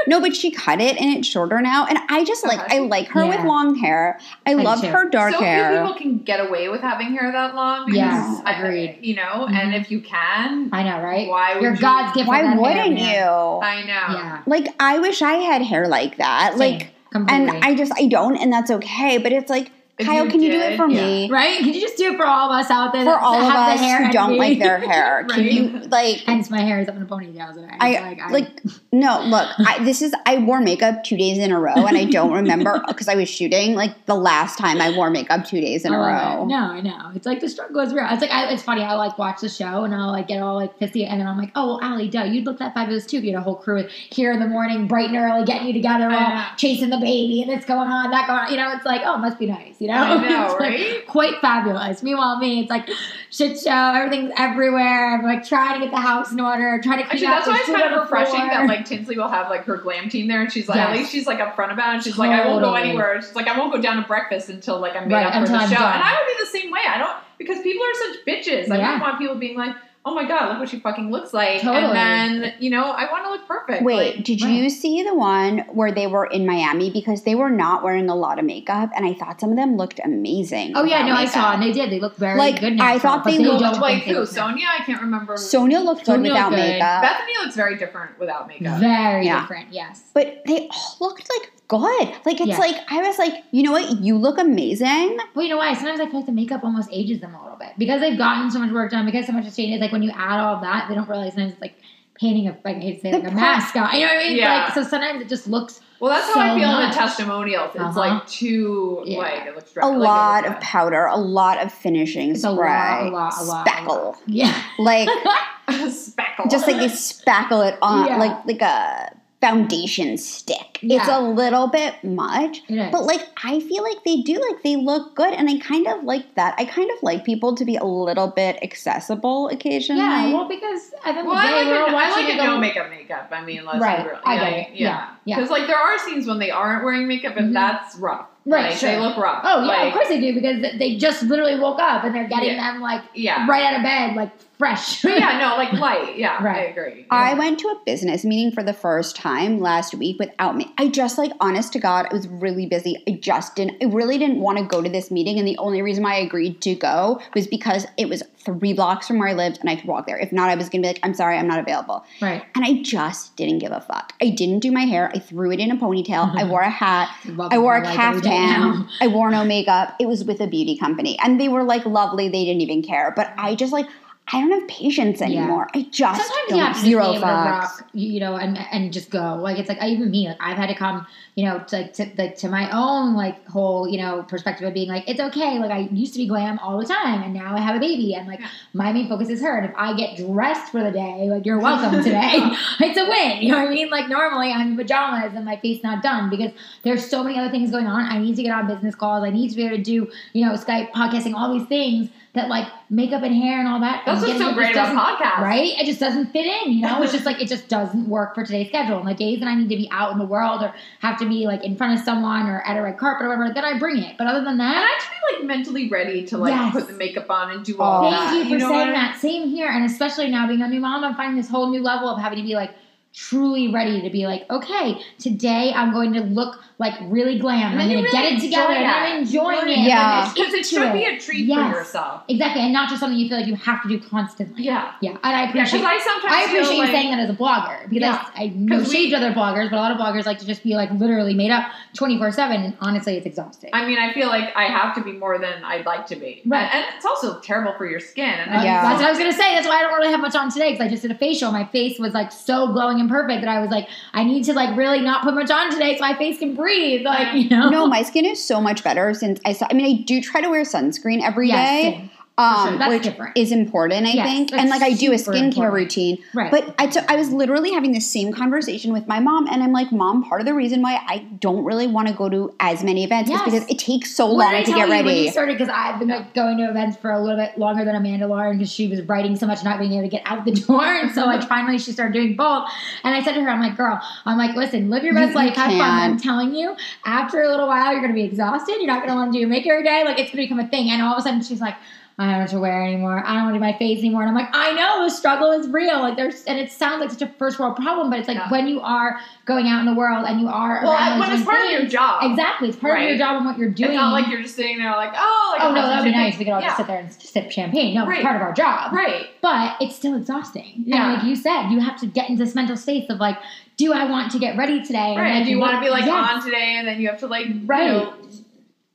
No, but she cut it and it's shorter now. And I just like I like her with long hair. I, love her dark so few people can get away with having hair that long. Yes, I- agreed. you know, Mhm. and if you can, I know, right? why would Your you? God's gift. Why hair, wouldn't man. you? I know. Yeah, Like I wish I had hair like that. Same. Like completely. and I just I don't and that's okay. But it's like Kyle, you can you do it for yeah. me? right? Can you just do it for all of us out there? For that, all that of have us the hair who don't envy? like their hair. Can you like Hence, my hair is up in a ponytail today. I like, like, no look I, this is i wore makeup two days in a row and i don't remember because i was shooting like the last time i wore makeup two days in a oh, I love row. No, I know. It's like the struggle is real. It's like I, it's funny. I like watch the show and I'll like get all like pissy, and then I'm like, oh, well, Allie, duh, you'd look that fabulous too. If you had a whole crew here in the morning, bright and early, getting you together, while chasing the baby, and this going on, that going on. You know, it's like, oh, it must be nice. You know, I know, It's, like, right? quite fabulous. Meanwhile, me, it's like shit show. Everything's everywhere. I'm like trying to get the house in order, trying to clean Actually, up. that's why it's kind of refreshing floor. that like Tinsley will have like her glam team there, and she's like, Yes. at least she's like upfront about it. She's like, I won't go anywhere. She's like, I won't go down to breakfast until like I'm made Right, up for the I'm show. done. And I would be the same way. I don't because people are such bitches. I Yeah. don't want people being like, oh my god, look what she fucking looks like, Totally. and then you know, I want to look perfect. wait Like, did right. you see the one where they were in miami because they were not wearing a lot of makeup and i thought some of them looked amazing Oh yeah, without no, I saw, and they did. They looked very Like, good. I thought but they looked don't like think they who? look. Sonja? I can't remember. sonja looked good Sonja without good. makeup Bethenny looks very different without makeup. Very Yeah. different, yes. but they all looked like good like it's Yeah. like i was like you know what you look amazing Well, you know why? Sometimes I feel like the makeup almost ages them a little bit because they've gotten so much work done, because so much has changed. It's like when you add all that, they don't realize sometimes it's like painting a, like, I hate to say, The like a pro- mascot. You know what I mean? Yeah. Like, so sometimes it just looks Well, that's So how I feel in the testimonials. It's Uh-huh. like too Yeah. like it looks a dry. like, it lot of powder a lot of finishing it's a spray lot, a lot, a lot. a lot. Yeah. like speckle. just like they spackle it on Yeah. like like a foundation stick. It's a little bit much. It is. But like I feel like they do like they look good and I kind of like that. I kind of like people to be a little bit accessible occasionally. yeah, well, because at the end Well, of I day, like, we're a, I watching like a it go- no makeup makeup. I mean, let's Right, be real. I yeah, get it. Yeah, yeah. Because like there are scenes when they aren't wearing makeup, and Mhm. that's rough. Right, like, sure. They look rough. Oh, yeah, like, of course they do because they just literally woke up and they're getting Yeah. them like Yeah. right out of bed, like fresh. Yeah, no, like light. Yeah, right. I agree. I went to a business meeting for the first time last week without me. I just like, honest to God, I was really busy. I just didn't, I really didn't want to go to this meeting. And the only reason why I agreed to go was because it was three blocks from where I lived and I could walk there. If not, I was going to be like, I'm sorry, I'm not available. right. And I just didn't give a fuck. I didn't do my hair. I threw it in a ponytail. I wore a hat. Love I wore a caftan. I wore no makeup. It was with a beauty company. And they were like lovely. They didn't even care. But I just like, I don't have patience anymore. I just Sometimes don't you have to zero be able to fucks. rock, you you know, and and just go. Like it's like even me, like I've had to come, you know, to, like to like to my own like whole, you know, perspective of being like it's okay. Like I used to be glam all the time, and now I have a baby, and like Yeah. my main focus is her. And if I get dressed for the day, like you're welcome today, it's a win. You know what I mean? Like normally I'm in pajamas and my face not done because there's so many other things going on. I need to get on business calls. I need to be able to do, you know, Skype podcasting, all these things that like makeup and hair and all that. That's what's so great about podcasts. Right? It just doesn't fit in, you know? It's just like it just doesn't work for today's schedule. And the days that I need to be out in the world or have to be like in front of someone or at a red carpet or whatever, then I bring it. But other than And I have to be like mentally ready to like Yes. put the makeup on and do all Oh. that. thank you for know saying that. Same here. And especially now being a new mom, I'm finding this whole new level of having to be like truly ready to be like, okay, today I'm going to look like really glam. And I'm gonna really get it together and I'm enjoying it. Yeah. Because it should be a treat Yes. for yourself. Exactly. And not just something you feel like you have to do constantly. Yeah. Yeah. And I Yeah, appreciate I sometimes I appreciate you like, saying that as a blogger because Yeah. I, I know 'Cause we- shade other bloggers, but a lot of bloggers like to just be like literally made up twenty four seven. And honestly, it's exhausting. I mean, I feel like I have to be more than I'd like to be. Right. And, and it's also terrible for your skin. And Uh, Yeah. That's what I was gonna say. That's why I don't really have much on today because I just did a facial. My face was like so glowing and perfect that I was like, I need to like really not put much on today so my face can breathe. Like you know. No, my skin is so much better since I saw. I mean, I do try to wear sunscreen every day, same. Um, sure. Which different. is important, I Yes, think. And like, I do a skincare important. routine. Right. But I was literally having the same conversation with my mom, and I'm like, Mom, part of the reason why I don't really want to go to as many events Yes. is because it takes so What long to get you when ready. you started? Because I've been like going to events for a little bit longer than Amanda Lauren because she was writing so much, not being able to get out the door, and so like finally she started doing both. And I said to her, "I'm like, girl, I'm like, listen, live your best you life, have fun. I'm telling you, after a little while, you're gonna be exhausted. You're not gonna want to do your makeup every day. Like it's gonna become a thing. And all of a sudden, she's like." I don't know what to wear anymore. I don't want to do my face anymore. And I'm like, I know the struggle is real. Like there's, and it sounds like such a first world problem, but it's like Yeah. when you are going out in the world and you are well, when it's part of your job. Exactly, it's part of your job and what you're doing. It's not like you're just sitting there like, oh, like Oh no, that would be nice. We could all yeah. just sit there and sip champagne. No, Right. it's part of our job. Right. But it's still exhausting. Yeah. And like you said, you have to get into this mental space of like, do I want to get ready today? Right. And do you want to be like Yes. on today and then you have to like, Right. you know,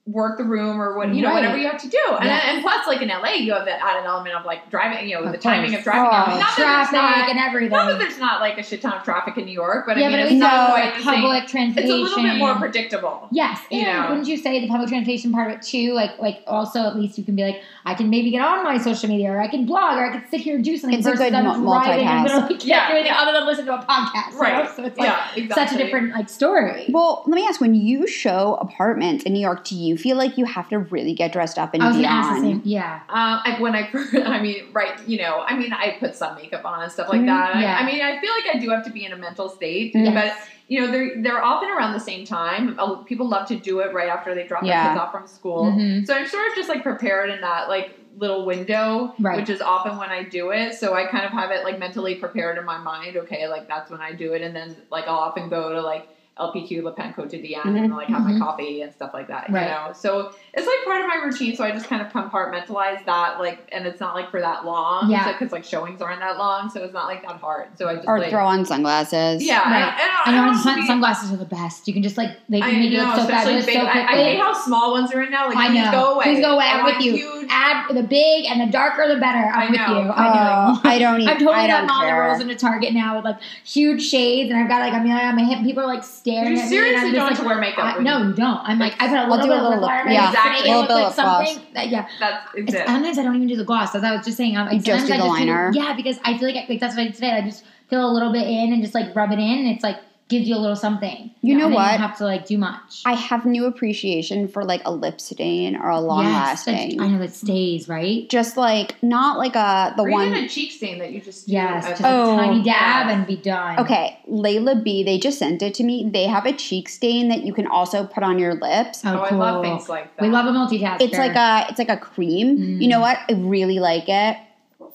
work the room or what, you know, Right. whatever you have to do. And, Yes. and plus, like in LA, you have that added element of like driving, you know, Of the timing of driving. Oh. Not that there's Traffic not- and everything. Not that there's not like a shit ton of traffic in New York, but yeah, I mean, but it's least not no, quite the same. public transportation. It's a little bit more predictable. Yes, you and know. wouldn't you say the public transportation part of it too? Like, like also at least you can be like, I can maybe get on my social media, or I can blog, or I can sit here and do something. It's a versus good I'm mul- driving and multitask. literally can't Yeah, do anything yeah. other than listen to a podcast. you Right. know? So it's like yeah, exactly. such a different like story. well, let me ask: When you show apartments in New York, do you feel like you have to really get dressed up and I was be gonna the on? same. Yeah. Um, I, when I I mean, right, you know, I mean, I put some makeup on and stuff like Mhm. that. I- Yeah. I, mean, I feel like I do have to be in a mental state, Mhm. but you know, they're they're often around the same time. Uh, People love to do it right after they drop Yeah. their kids off from school. Mhm. So I'm sort of just like prepared in that like little window, Right. which is often when I do it. So I kind of have it like mentally prepared in my mind. Okay, like that's when I do it, and then like I'll often go to like LPQ, Le Pain Quotidien, and like have Mhm. my coffee and stuff like that. Right. You know, so it's like part of my routine. So I just kind of compartmentalize that, like, and it's not like for that long. Yeah. because like showings aren't that long, so it's not like that hard. So I just Or like, throw on sunglasses. yeah, Right. and, and I, I don't and have to sun- be- sunglasses are the best. You can just like they I can make you know, look so especially fabulous big. so I, quickly. I hate how small ones are in now. Like, I please know. go away. Please go away. I I'm want with you. Huge, Add the big and the darker the better. I'm I with know. you. I know. Oh, I don't even. I'm totally I that don't mom that care. rolls into Target now with like huge shades, and I've got like I'm on my hip. and People are like staring you at me. seriously don't just, have to wear makeup. I, no, you- you don't. I'm like I put a I'll little do bit a of little lip lip- liner yeah, to make it little look bit like of gloss. That, yeah, that's it's it's, it. sometimes I don't even do the gloss. As I was just saying, um, I just sometimes do I the just liner. yeah, because I feel like, I, like that's what I did today. I just fill a little bit in and just like rub it in, and it's like gives you a little something. You know and then what? You don't have to like do much. I have new appreciation for like a lip stain or a long Yes, lasting. I know that stays right. Just like not like a the Or one. even a cheek stain that you just do Yes, as- just Oh, a tiny dab yes. and be done. Okay, Layla B, they just sent it to me. They have a cheek stain that you can also put on your lips. Oh, Oh, cool. I love things like that. We love a multitasker. It's like a it's like a cream. You know Mm. what? I really like it.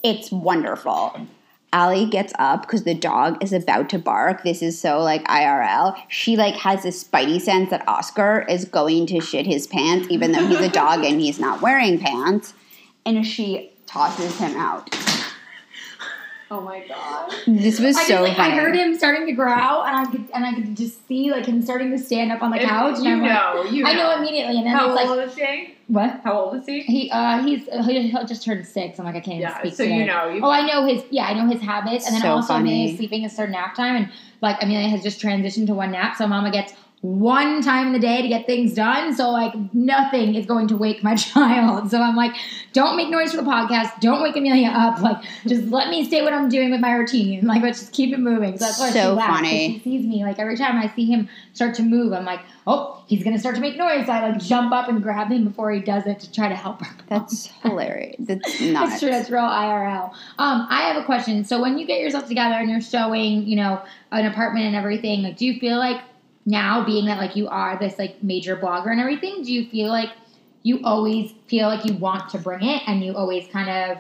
It's wonderful. Allie gets up because the dog is about to bark. This is so like IRL. She like has this spidey sense that Oscar is going to shit his pants, even though he's a dog and he's not wearing pants. And she tosses him out. Oh my god. This was I so just, like, funny. I heard him starting to growl, and I could and I could just see like him starting to stand up on the If- couch. And you I'm like, know, you I know know. immediately, and then How it's like, old is he? what? How old is he? He uh he's uh, he he'll just turned six. I'm like I can't even Yeah, speak. so today. you know. You, Oh, I know his. Yeah, I know his habits, and then So also funny. Amelia's sleeping is her nap time, and like Amelia has just transitioned to one nap, so Mama gets one time in the day to get things done. So like nothing is going to wake my child. So I'm like, don't make noise for the podcast. Don't wake Amelia up. Like just let me stay what I'm doing with my routine. Like let's just keep it moving. So that's why So she laughs, funny. She sees me like every time I see him start to move, I'm like, oh, he's gonna start to make noise. So I like jump up and grab him before he does it to try to help her. That's hilarious. That's nuts. That's true. That's real IRL. Um, I have a question. So when you get yourself together and you're showing, you know, an apartment and everything, like, do you feel like now, being that like you are this like major blogger and everything, do you feel like you always feel like you want to bring it and you always kind of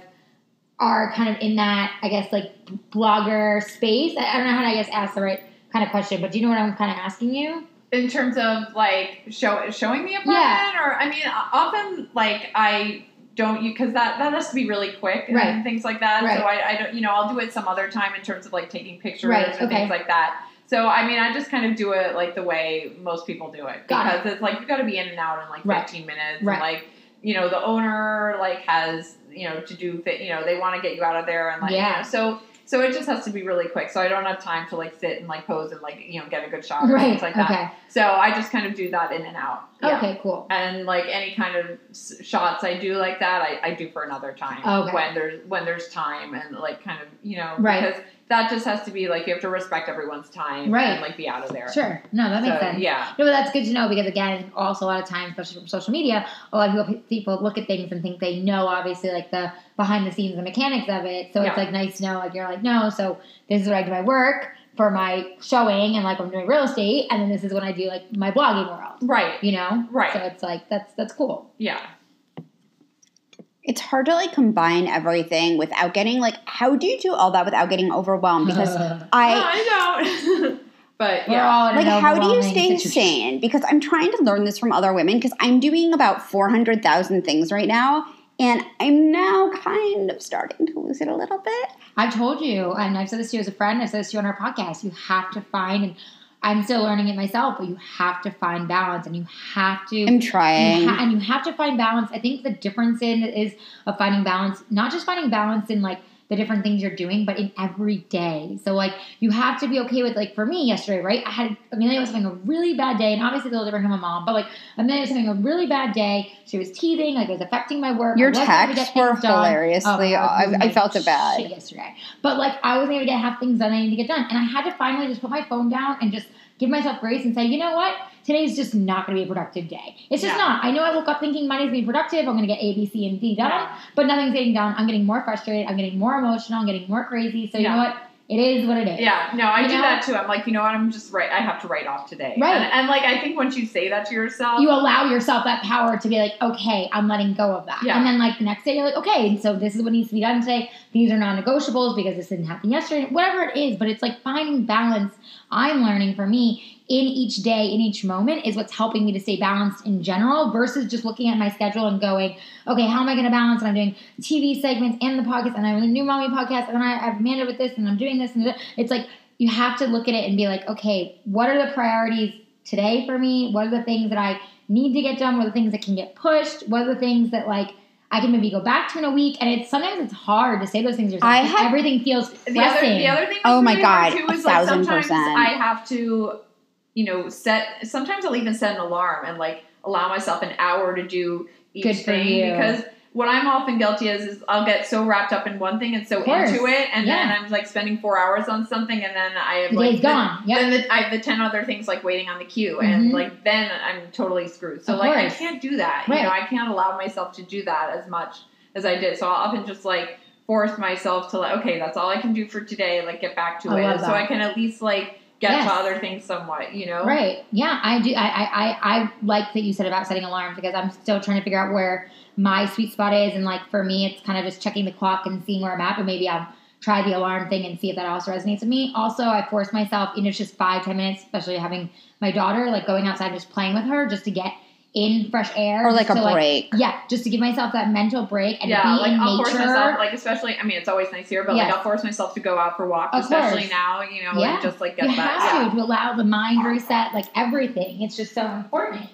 are kind of in that, I guess, like blogger space? I, don't know how to, I guess, ask the right kind of question, but do you know what I'm kind of asking you? in terms of like show, showing the apartment, Yeah. or I mean, often like I don't you because that that has to be really quick Right. and things like that. Right. So I, I don't you know I'll do it some other time in terms of like taking pictures Right, and okay. things like that. So I mean, I just kind of do it like the way most people do it because it's like you got to be in and out in like Right. 15 minutes. Right. And, like you know the owner like has you know to do th- you know they want to get you out of there and like Yeah. you know, so. So it just has to be really quick. So I don't have time to like sit and like pose and like you know get a good shot or Right. things like that. okay. So I just kind of do that in and out. Yeah. Okay. Cool. And like any kind of s- shots I do like that, I, I do for another time Okay. when there's when there's time and like kind of you know Right. because that just has to be like you have to respect everyone's time Right. and like be out of there. Sure. No, that makes So, sense. Yeah. No, but that's good to know because again, also a lot of times, especially from social media, a lot of people, people look at things and think they know obviously like the behind the scenes, the mechanics of it. So Yeah. it's like nice to know like you're like no, so this is what I do my work for my showing and like I'm doing real estate, and then this is when I do like my blogging world. Right. You know, Right. So it's like that's that's cool. Yeah. It's hard to like combine everything without getting like how do you do all that without getting overwhelmed because No, i I don't. but We're yeah. all like how do you stay situation. sane because i'm trying to learn this from other women because i'm doing about 400000 things right now and i'm now kind of starting to lose it a little bit I've told you, and I've said this to you as a friend, I've said this to you on our podcast, you have to find, and I'm still learning it myself, but you have to find balance and you have to. i'm you trying ha- and you have to find balance. I think the difference in is of finding balance, not just finding balance in like the different things you're doing, but in every day. So like you have to be okay with like for me yesterday, right? I had Amelia was having a really bad day, and obviously it's a little different from my mom, but like Amelia was having a really bad day. She was teething, like it was affecting my work. your I wasn't able to get texts were hilariously Oh, I, I, I felt it bad yesterday. But like I wasn't able to get half things done I need to get done. And I had to finally just put my phone down and just give myself grace and say, you know what? Today's just not gonna be a productive day. It's just Yeah. not. I know I woke up thinking Monday's gonna be productive, I'm gonna get A, B, C, and D done, Yeah. but nothing's getting done. I'm getting more frustrated, I'm getting more emotional, I'm getting more crazy. So you know what? It is what it is. Yeah, no, I You do know? that too. I'm like, you know what? I'm just right. I have to write off today. Right. And, and like, I think once you say that to yourself, You allow yourself that power to be like, okay, I'm letting go of that. Yeah. And then like the next day you're like, okay, so this is what needs to be done today. These are non-negotiables because this didn't happen yesterday. Whatever it is, but it's like finding balance. I'm learning for me in each day, in each moment, is what's helping me to stay balanced in general versus just looking at my schedule and going, okay, how am I going to balance? And I'm doing TV segments and the podcast, and I'm a new mommy podcast, and then I have Amanda with this, and I'm doing this, and that. it's like you have to look at it and be like, okay, what are the priorities today for me? What are the things that I need to get done? What are the things that can get pushed? What are the things that like I can maybe go back to in a week? And it's sometimes it's hard to say those things yourself. I have- everything feels the other, the other thing. Oh my really God, too, a is like sometimes percent. I have to, you know, set. Sometimes I'll even set an alarm and like allow myself an hour to do each Good thing because what I'm often guilty is is I'll get so wrapped up in one thing and so into it, and then I'm like spending four hours on something, and then I have the like day's gone. Yep. Then the, I have the ten other things like waiting on the queue, and Mhm. like then I'm totally screwed. So Of like I can't do that. Right. You know, I can't allow myself to do that as much as I did. So I'll often just like force myself to like, okay, that's all I can do for today. Like get back to I it, so. I can at least like get Yes. to other things somewhat, you know? Right. Yeah, I do. I, I, I, I like that you said about setting alarms because I'm still trying to figure out where my sweet spot is. And like for me, it's kind of just checking the clock and seeing where I'm at. But maybe I'll try the alarm thing and see if that also resonates with me. Also, I force myself, you know, it's just five, ten minutes, especially having my daughter, like going outside and just playing with her just to get in fresh air. Or like a to, break. yeah, just to give myself that mental break and Yeah, be like in I'll nature. force myself, like especially. I mean, it's always nice here, but Yes. like I'll force myself to go out for walks, Of especially course. now. You know, Yeah. and just like get you that. have yeah. to to allow the mind reset, like everything. It's just so important.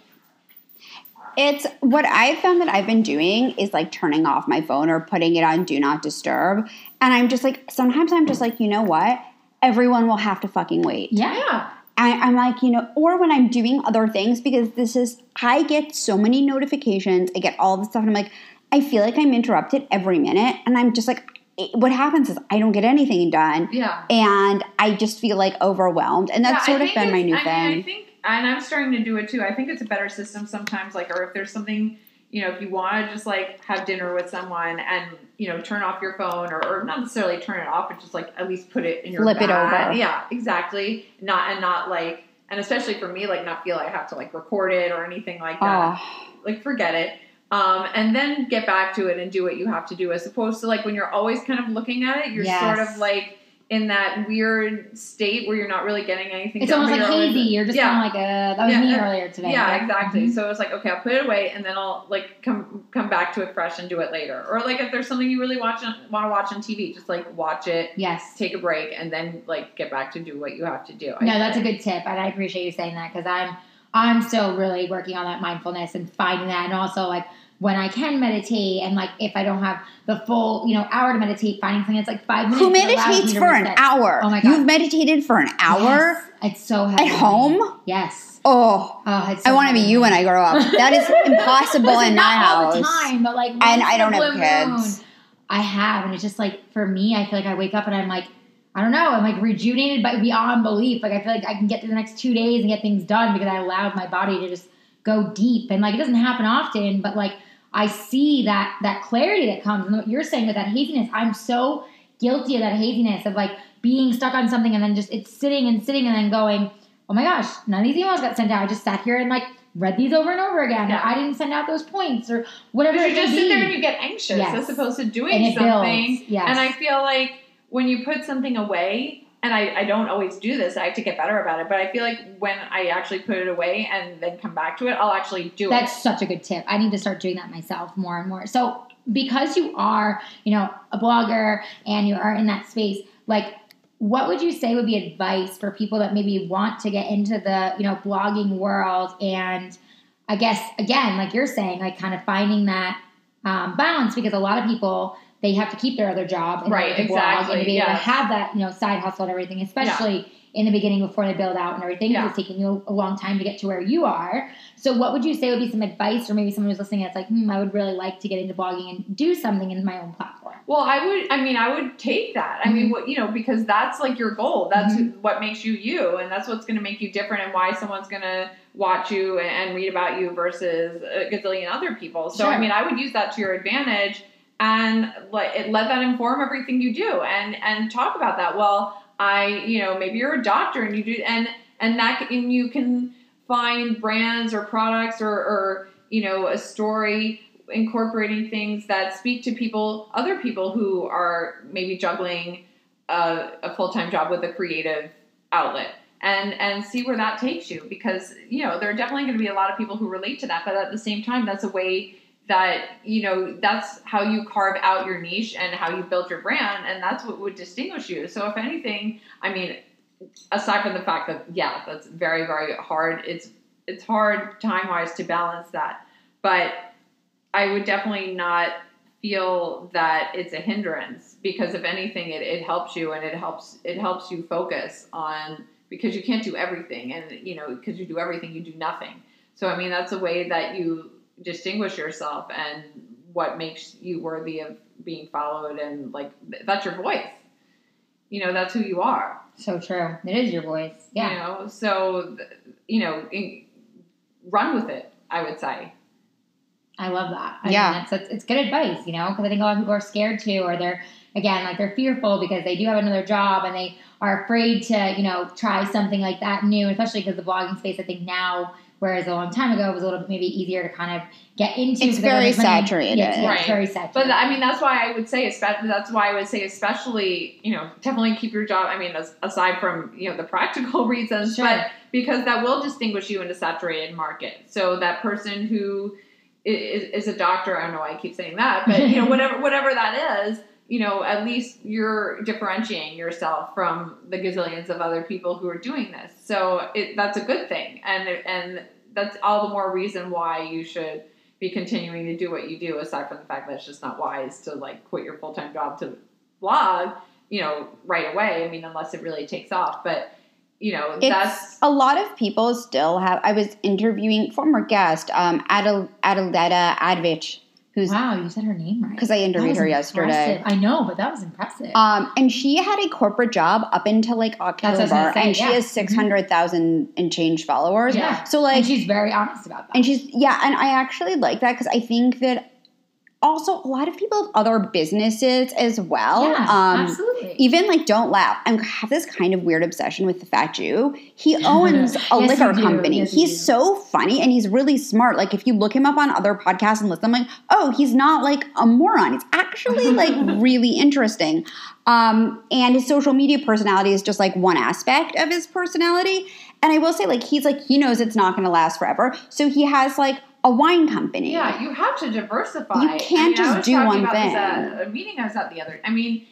It's what I've found that I've been doing is like turning off my phone or putting it on do not disturb. And I'm just like, sometimes I'm just like, you know what? Everyone will have to fucking wait. Yeah. I, I'm like, you know, or when I'm doing other things because this is, I get so many notifications. I get all this stuff, and I'm like, I feel like I'm interrupted every minute, and I'm just like, it- what happens is I don't get anything done, Yeah. and I just feel like overwhelmed, and that's Yeah, sort of been my new I thing. Mean, I think, and I'm starting to do it too. I think it's a better system sometimes. Like, or if there's something, you know, if you want to just like have dinner with someone and you know turn off your phone, or, or not necessarily turn it off, but just like at least put it in your Flip it over. Yeah, exactly. Not and not like, and especially for me, like not feel I have to like record it or anything like that. oh, Like, forget it. Um, and then get back to it and do what you have to do, as opposed to like when you're always kind of looking at it, you're Yes. sort of like in that weird state where you're not really getting anything. It's almost like hazy. You're just Yeah. kind of like, uh, that was Yeah, me earlier today. Yeah, exactly. Mhm. So it's like, okay, I'll put it away, and then I'll like come come back to it fresh and do it later. Or like if there's something you really watch want to watch on TV, just like watch it, Yes. take a break, and then like get back to do what you have to do. I No, that's a good tip, and I appreciate you saying that because I'm I'm still really working on that mindfulness and finding that, and also like when I can meditate, and like if I don't have the full you know hour to meditate, finding something that's like five minutes. who me meditates to for an hour? Oh my God. You've meditated for an hour Yes. It's so heavy. at home? Yes. Oh, Oh, it's I want to be you when I grow up. That is impossible Listen, in my not house. all the time, but like And I don't have kids. moon, I have, and it's just like for me, I feel like I wake up and I'm like, I don't know, I'm like rejuvenated by beyond belief. Like I feel like I can get through the next two days and get things done because I allowed my body to just go deep. And like it doesn't happen often, but like I see that that clarity that comes. And what you're saying with that haziness, I'm so guilty of that haziness of like being stuck on something and then just it's sitting and sitting and then going, oh my gosh, none of these emails got sent out. I just sat here and like read these over and over again. Yeah. Or I didn't send out those points or whatever. You just may sit there and you get anxious Yes. as opposed to doing and something. Yes. And I feel like when you put something away, and I, I don't always do this, I have to get better about it, but I feel like when I actually put it away and then come back to it, I'll actually do That's it. That's such a good tip. I need to start doing that myself more and more. So, because you are, you know, a blogger and you are in that space, like, what would you say would be advice for people that maybe want to get into the, you know, blogging world? And I guess again, like you're saying, like kind of finding that um, balance because a lot of people they have to keep their other job in Right, blog and exactly, to be able to have that, you know, side hustle and everything, especially in the beginning before they build out and everything. Yeah. It's taking you a long time to get to where you are. So, what would you say would be some advice, or maybe someone who's listening that's like, hmm, I would really like to get into blogging and do something in my own platform? Well, I would. I mean, I would take that. I Mm-hmm. mean, what you know, because that's like your goal. That's what makes you you, and that's what's going to make you different, and why someone's going to watch you and, and read about you versus a gazillion other people. So, I mean, I would use that to your advantage, and let let that inform everything you do, and and talk about that. Well, I, you know, maybe you're a doctor, and you do, and and that, and you can find brands or products or, or you know, a story incorporating things that speak to people, other people who are maybe juggling a, a full time job with a creative outlet, and and see where that takes you. Because you know there are definitely going to be a lot of people who relate to that, but at the same time, that's a way that you know that's how you carve out your niche and how you build your brand, and that's what would distinguish you. So if anything, I mean, aside from the fact that yeah, that's very very hard. It's it's hard time wise to balance that, but I would definitely not feel that it's a hindrance because if anything it, it helps you and it helps it helps you focus on because you can't do everything and you know because you do everything you do nothing so i mean that's a way that you distinguish yourself and what makes you worthy of being followed and like that's your voice you know that's who you are So true. It is your voice. Yeah. you know so you know in, run with it i would say I love that. I Yeah. mean, that's, that's it's good advice, you know, because I think a lot of people are scared to, or they're again, like they're fearful because they do have another job and they are afraid to, you know, try something like that new, especially because the blogging space, I think now, whereas a long time ago, it was a little bit maybe easier to kind of get into. It's because there very saturated. Yeah, it's Right. very saturated. But I mean, that's why I would say, especially that's why I would say, especially you know, definitely keep your job. I mean, as, aside from you know the practical reasons, Sure. but because that will distinguish you in a saturated market. So that person who is, is a doctor, I don't know why I keep saying that, but you know, whatever whatever that is, you know, at least you're differentiating yourself from the gazillions of other people who are doing this. So it, that's a good thing, and and that's all the more reason why you should be continuing to do what you do aside from the fact that it's just not wise to like quit your full-time job to blog you know right away i mean unless it really takes off but you know that's a lot of people still have. I was interviewing former guest, um, Adel, Advich, who's wow, you said her name right. because I interviewed her yesterday. I know, but that was impressive. Um, and she had a corporate job up until like what I was October, say, and she yeah. Mm-hmm. has six hundred thousand and change followers. yeah. So like, and she's very honest about that. and she's yeah, and I actually like that because I think that also a lot of people have other businesses as well. yeah, um, absolutely. even like don't laugh. I have this kind of weird obsession with the fat Jew. He owns a Yes, liquor company. Yes, he's so funny and he's really smart. Like if you look him up on other podcasts and listen, I'm like, oh, he's not like a moron. It's actually like really interesting. Um, and his social media personality is just like one aspect of his personality. And I will say, like, he's like he knows it's not going to last forever, so he has like a wine company. yeah you have to diversify You can't mean, I just was do one thing. a meeting i was at the other i mean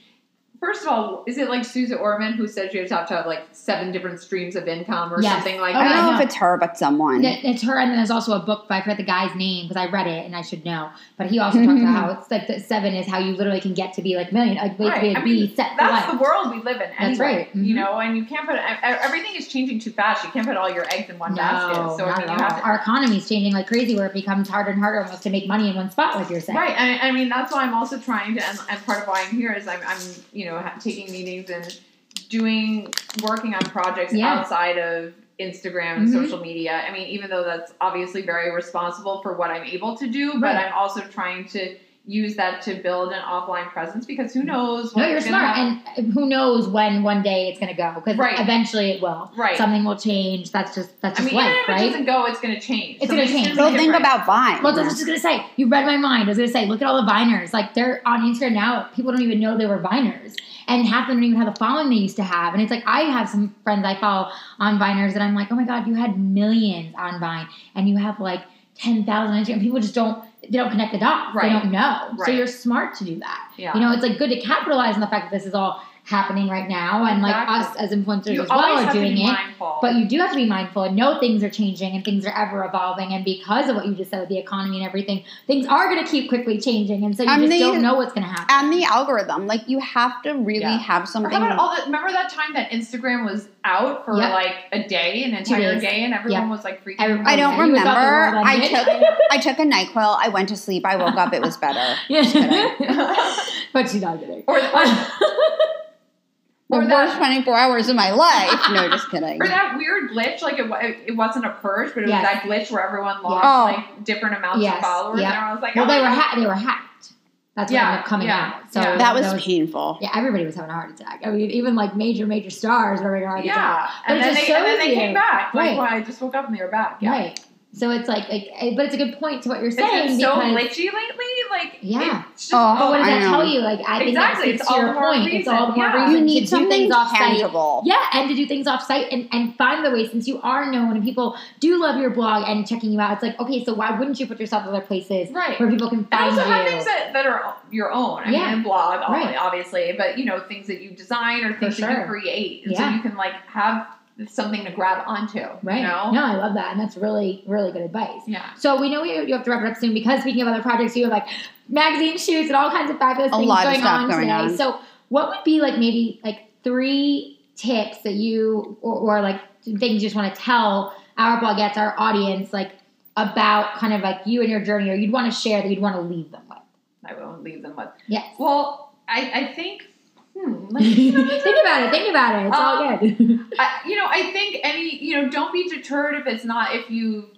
First of all, is it like Susan Orman who says you have to have like seven different streams of income or Yes. something like Oh, I don't that? know if it's her, but someone. It- It's her, and then there's also a book, but I forget the guy's name because I read it and I should know. But he also talks about how it's like the seven is how you literally can get to be like million, like basically Right. I be mean, set for That's life. the world we live in. That's anyway, right. Mhm. You know, and you can't put e- everything is changing too fast. You can't put all your eggs in one no, basket. So not I mean, at you all. have to. Our economy is changing like crazy, where it becomes harder and harder almost to make money in one spot, like you're saying. Right, I, I mean that's why I'm also trying to, and, and part of why I'm here is I'm, I'm you know ha- taking meetings and doing working on projects Yeah. outside of Instagram and Mhm. social media. I mean, even though that's obviously very responsible for what I'm able to do, but Right. I'm also trying to use that to build an offline presence because who knows? No, you're it's smart, happen. and who knows when one day it's going to go? Because Right. eventually it will. Right. Something will change. That's just that's I just mean, even life, if it right? doesn't go, it's going to change. It's gonna change. be Well, think about Vine. Well, I was just gonna say, you read my mind. I was gonna say, look at all the Viners. Like they're on Instagram now. People don't even know they were Viners, and half of them don't even have the following they used to have. And it's like I have some friends I follow on Viners, and I'm like, oh my god, you had millions on Vine, and you have like ten thousand Instagram. People just don't they don't connect the dots. Right. They don't know. So you're smart to do that. Yeah. You know, it's like good to capitalize on the fact that this is all happening right now, and like us as influencers you as well are doing it. mindful. But you do have to be mindful and know things are changing and things are ever evolving. And because of what you just said with the economy and everything, things are going to keep quickly changing. And so you And just the- don't know what's going to happen. and the algorithm, like you have to really Yeah. have Or something. how about all the, remember that time that Instagram was out for Yep. like a day, an entire day, and everyone Yep. was like freaking. Every- out. I don't Yeah, you was out the remember. I took I took a Nyquil. I went to sleep. I woke up. It was better. Yeah. but she's not kidding. or, or, The Or worst 24 hours of my life. No, just kidding. or that weird glitch, like it, it wasn't a purge, but it Yes. was that glitch where everyone lost Oh. like different amounts Yes. of followers, Yep. and I was like, well, oh they my were God. ha- they were hacked. That's what Yeah, ended up coming yeah, out. So yeah. That was painful. yeah, everybody was having a heart attack. I mean, even like major, major stars were having a heart attack. Yeah, But and then, just they, and then they came back. Like, Right. well, I just woke up and they were back. Yeah. Right. So it's like, like, but it's a good point to what you're It's saying been so because glitchy lately. Like, Yeah. It's just, Oh, But what does I that know. tell you? Like, I think Exactly, that it's to all your the more point. It's all the more yeah. reason You need to do something things off site. Yeah, and to do things off site and, and find the way since you are known and people do love your blog and checking you out. It's like, okay, so why wouldn't you put yourself in other places Right. where people can And find also you? have things that, that are your own. I Yeah. mean, blog, Right. obviously, but you know, things that you design or things that you create. And so you can like have something to grab onto. right. You know? No, I love that. And that's really, really good advice. Yeah. So we know you, you have to wrap it up soon because speaking of other projects, you have like magazine shoots and all kinds of fabulous A things lot of going stuff on going today. on. So what would be like maybe like three tips that you or, or like things you just want to tell our blogettes, our audience, like about kind of like you and your journey or you'd want to share that you'd want to leave them with? I won't leave them with. Yes. Well, I, I think, hmm, like, you know, think about it. Think about it. It's all Um, good. I, you know, I think any, you know, don't be deterred if it's not, if you,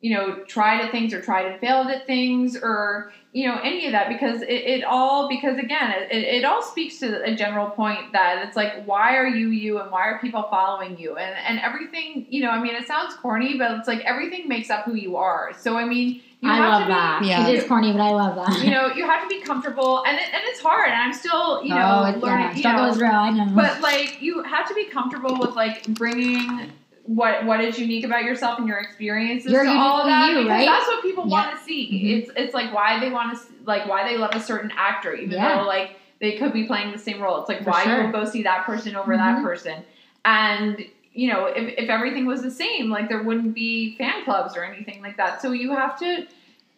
you know, tried at things or tried and failed at things or, you know, any of that because it, it all, because again, it, it all speaks to a general point that it's like, why are you you and why are people following you? And, and everything, you know, I mean, it sounds corny, but it's like everything makes up who you are. So, I mean, you I have love to be, that. Yeah. It is corny, but I love that. you know, you have to be comfortable and, it, and it's hard. And I'm still, you know, oh, it's, learning, yeah, you struggle know, is real. I know. but like you have to be comfortable with like bringing what what is unique about yourself and your experiences You're to all of that you, because right? that's what people Yeah. want to see. Mhm. It's it's like why they want to like why they love a certain actor even Yeah. though like they could be playing the same role. It's like For why sure. you would go see that person over that Mhm. person. And you know, if, if everything was the same, like there wouldn't be fan clubs or anything like that. So you have to,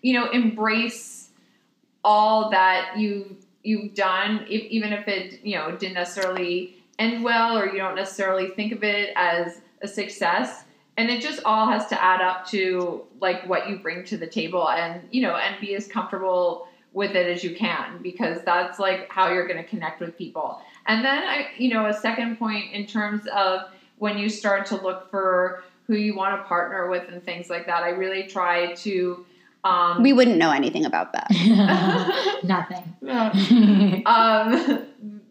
you know, embrace all that you you've done, if, even if it you know didn't necessarily end well or you don't necessarily think of it as a success. And it just all has to add up to like what you bring to the table, and you know, and be as comfortable with it as you can because that's like how you're going to connect with people. And then I, you know, a second point in terms of when you start to look for who you want to partner with and things like that, I really try to. Um, We wouldn't know anything about that. Nothing. um,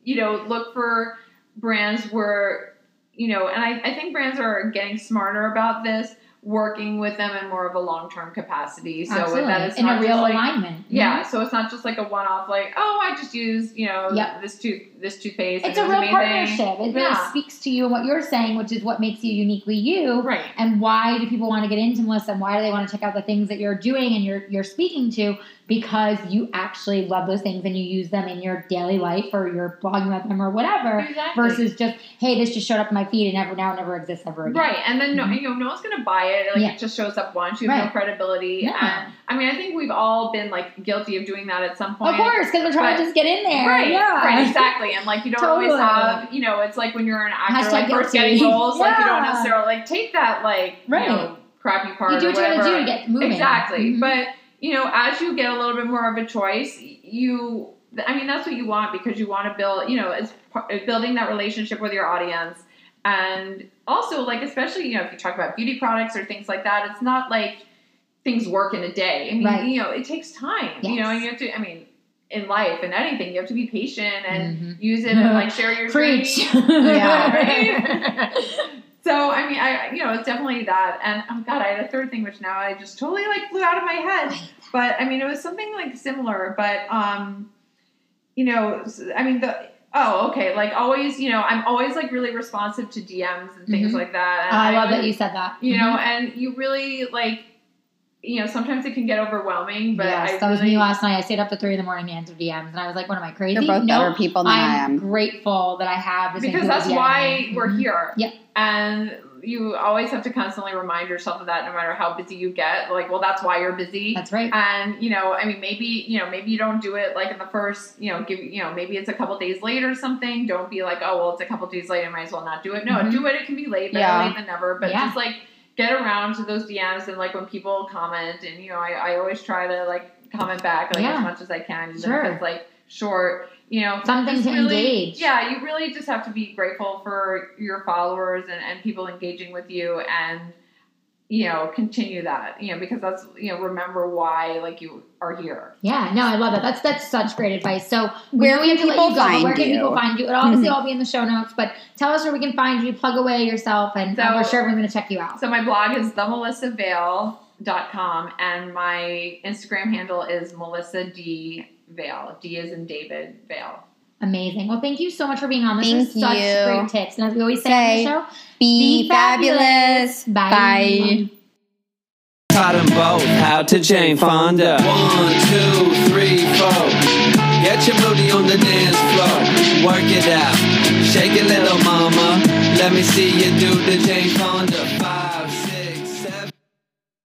you know, look for brands where, you know, and I, I think brands are getting smarter about this, working with them in more of a long term capacity. So Absolutely. that it's in not a real just like, alignment. yeah, so it's not just like a one off, like, oh, I just used, you know, Yep. this tooth, this toothpaste. It's a real amazing. partnership. It really speaks to you and what you're saying, which is what makes you uniquely you. Right. And why do people want to get into Melissa? And why do they want to check out the things that you're doing and you're you're speaking to? Because you actually love those things and you use them in your daily life or you're blogging about them or whatever. Exactly. Versus just, hey, this just showed up in my feed and never now it never exists ever again. Right, and then no, Mhm. you know, no one's gonna buy it. Like Yeah. it just shows up once. You have no credibility. Yeah. And I mean, I think we've all been like guilty of doing that at some point. Of course, because we're trying But- to just get in there. Right, Yeah. right, exactly. And like you don't always have, you know, it's like when you're an actor, Hashtag like first guilty. getting roles, like you don't necessarily like take that like Right. you know crappy part You do or what you gotta do to get moving. Exactly, Mhm. but you know, as you get a little bit more of a choice, you. I mean, that's what you want because you want to build, you know, it's building that relationship with your audience, and also like especially you know if you talk about beauty products or things like that, it's not like things work in a day. I mean, Right. you know, it takes time. You know, and you have to. I mean, in life and anything, you have to be patient and Mhm. use it and like share your Preach. journey. Yeah. So I mean, I you know it's definitely that. And oh god, I had a third thing which now I just totally like flew out of my head. But I mean, it was something like similar. But um, you know, I mean the. Oh, okay. Like always, you know, I'm always like really responsive to DMs and things Mhm. like that. And Oh, I love would- that you said that. You know, Mhm. and you really like, you know, sometimes it can get overwhelming. But yes, I that was me last night. I stayed up to three in the morning to answer DMs, and I was like, "What am I crazy?" They're both no, better people than I I'm grateful that I have this because that's why we're Mhm. here. Yep. And you always have to constantly remind yourself of that no matter how busy you get. Like, well, that's why you're busy. That's right. and you know, I mean, maybe you know, maybe you don't do it like in the first, you know, give you know, maybe it's a couple days late or something. Don't be like, oh, well, it's a couple days late. I might as well not do it. No, Mhm. do it. It can be late, better Yeah. late than never. But Yeah. just like get around to those DMs and like when people comment, and you know, I, I always try to like comment back like Yeah. as much as I can, Sure. it's like short. You know, Something to really- engage. Yeah, you really just have to be grateful for your followers and, and people engaging with you and you know continue that you know because that's you know remember why like you are here Yeah, no, I love that. That's that's such great advice. So Where we have can to let you go, find Where can you? people find you? It'll obviously mm-hmm. all be in the show notes, but tell us where we can find you. Plug away yourself, and So- we're sure everyone's going to check you out. so my blog is themelissavale.com and my instagram handle is melissa d vale d is in david vale Amazing. Well, thank you so much for being on. This Thank is such you. great tips, and as we always say, Say, on the show, Be, Be fabulous. fabulous. Bye. Bye. Taught them both how to Jane Fonda. One, two, three, four. Get your booty on the dance floor. Work it out. Shake it, little mama. Let me see you do the Jane Fonda. Five.